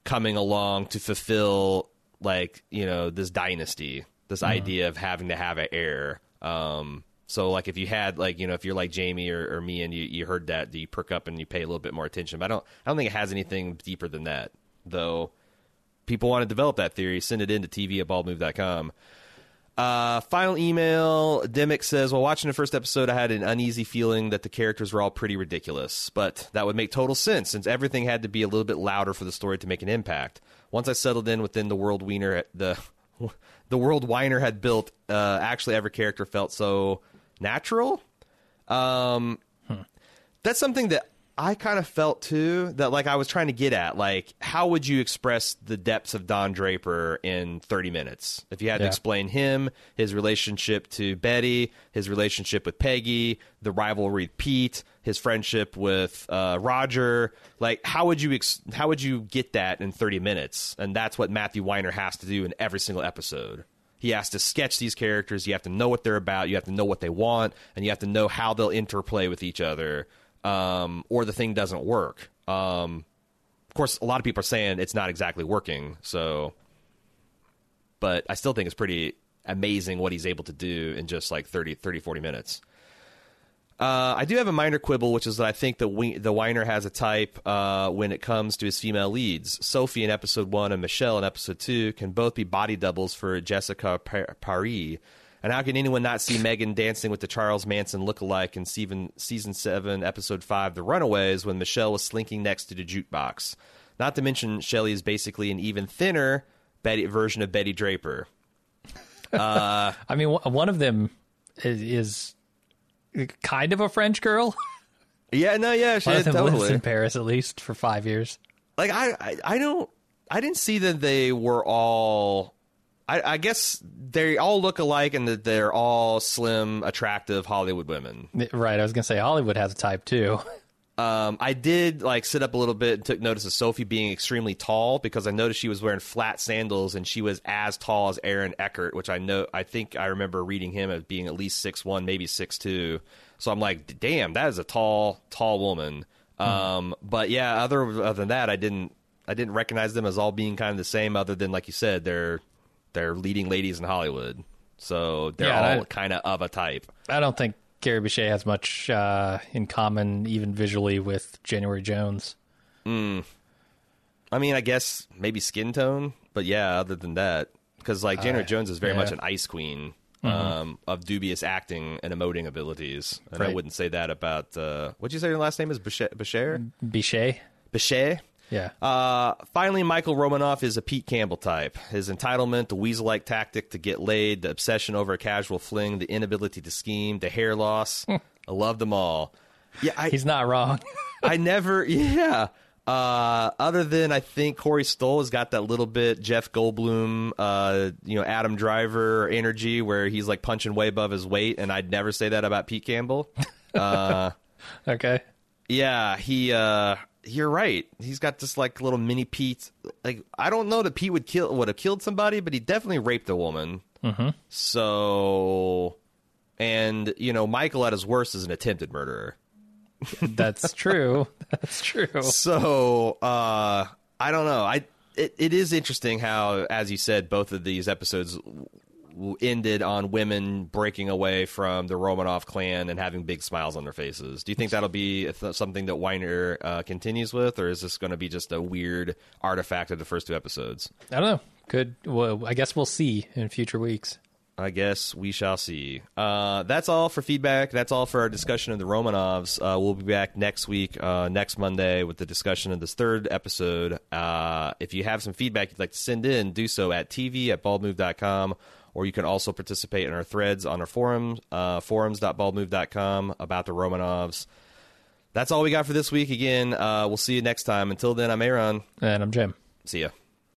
Speaker 1: coming along to fulfill like you know this dynasty this mm-hmm. idea of having to have an heir. Um, so like if you had like you know if you're like Jamie or, or me and you, you heard that, do you perk up and you pay a little bit more attention? But I don't I don't think it has anything deeper than that. Though people want to develop that theory, send it in to TV at baldmove.com. Uh, final email. Demick says, While watching the first episode, I had an uneasy feeling that the characters were all pretty ridiculous, but that would make total sense since everything had to be a little bit louder for the story to make an impact. Once I settled in within the world Weiner, the the world Weiner had built, uh, actually every character felt so natural. Um, hmm. That's something that I kind of felt too. That like I was trying to get at, like how would you express the depths of Don Draper in thirty minutes? If you had yeah. to explain him, his relationship to Betty, his relationship with Peggy, the rivalry with Pete, his friendship with uh, Roger. Like, how would you ex- how would you get that in 30 minutes? And that's what Matthew Weiner has to do in every single episode. He has to sketch these characters. You have to know what they're about. You have to know what they want, and you have to know how they'll interplay with each other, um, or the thing doesn't work. Um, of course, a lot of people are saying it's not exactly working. So, but I still think it's pretty amazing what he's able to do in just like 30, 30 40 minutes. Uh, I do have a minor quibble, which is that I think the we- the Weiner has a type uh, when it comes to his female leads. Sophie in episode one and Michelle in episode two can both be body doubles for Jessica Paré. And how can anyone not see Megan dancing with the Charles Manson lookalike in season, season 7, episode 5, The Runaways, when Michelle was slinking next to the jukebox? Not to mention, Shelley is basically an even thinner Betty, version of Betty Draper.
Speaker 2: Uh, I mean, one of them is, is kind of a French girl.
Speaker 1: Yeah, no, yeah, she
Speaker 2: them
Speaker 1: totally.
Speaker 2: lives in Paris at least for five years.
Speaker 1: Like I, I, I don't, I didn't see that they were all. I, I guess they all look alike, and that they're all slim, attractive Hollywood women.
Speaker 2: Right. I was gonna say Hollywood has a type too.
Speaker 1: Um, I did like sit up a little bit and took notice of Sophie being extremely tall because I noticed she was wearing flat sandals and she was as tall as Aaron Eckhart, which I know I think I remember reading him as being at least six one, maybe six two. So I'm like, damn, that is a tall, tall woman. Mm. Um, but yeah, other other than that, I didn't I didn't recognize them as all being kind of the same. Other than like you said, they're they're leading ladies in Hollywood, so they're yeah, all kind of of a type.
Speaker 2: I don't think Kerry Bishé has much uh, in common, even visually, with January Jones.
Speaker 1: Mm. I mean, I guess maybe skin tone, but yeah, other than that, because like January uh, Jones is very yeah. much an ice queen mm-hmm. um, of dubious acting and emoting abilities, and right. I wouldn't say that about uh, what'd you say your last name is Boucher? Boucher.
Speaker 2: Boucher.
Speaker 1: Boucher.
Speaker 2: Yeah.
Speaker 1: Uh, finally, Michael Romanoff is a Pete Campbell type. His entitlement, the weasel like tactic to get laid, the obsession over a casual fling, the inability to scheme, the hair loss. I love them all.
Speaker 2: Yeah, I, he's not wrong.
Speaker 1: I never, yeah. Uh, other than I think Corey Stoll has got that little bit Jeff Goldblum, uh, you know, Adam Driver energy where he's like punching way above his weight, and I'd never say that about Pete Campbell. Uh,
Speaker 2: okay.
Speaker 1: Yeah, he. Uh, you're right. He's got this like little mini Pete. Like I don't know that Pete would kill would have killed somebody, but he definitely raped a woman.
Speaker 2: Mm-hmm.
Speaker 1: So, and you know, Michael at his worst is an attempted murderer.
Speaker 2: That's true. That's true.
Speaker 1: So, uh, I don't know. I it, it is interesting how, as you said, both of these episodes ended on women breaking away from the Romanov clan and having big smiles on their faces. Do you think that'll be something that Weiner uh, continues with, or is this going to be just a weird artifact of the first two episodes?
Speaker 2: I don't know. Could well, I guess we'll see in future weeks.
Speaker 1: I guess we shall see. Uh, that's all for feedback. That's all for our discussion of the Romanovs. Uh, we'll be back next week, uh, next Monday, with the discussion of this third episode. Uh, if you have some feedback you'd like to send in, do so at tv at baldmove.com or you can also participate in our threads on our forum, uh, forums.baldmove.com about the Romanovs. That's all we got for this week. Again, uh, we'll see you next time. Until then, I'm Aaron.
Speaker 2: And I'm Jim.
Speaker 1: See ya.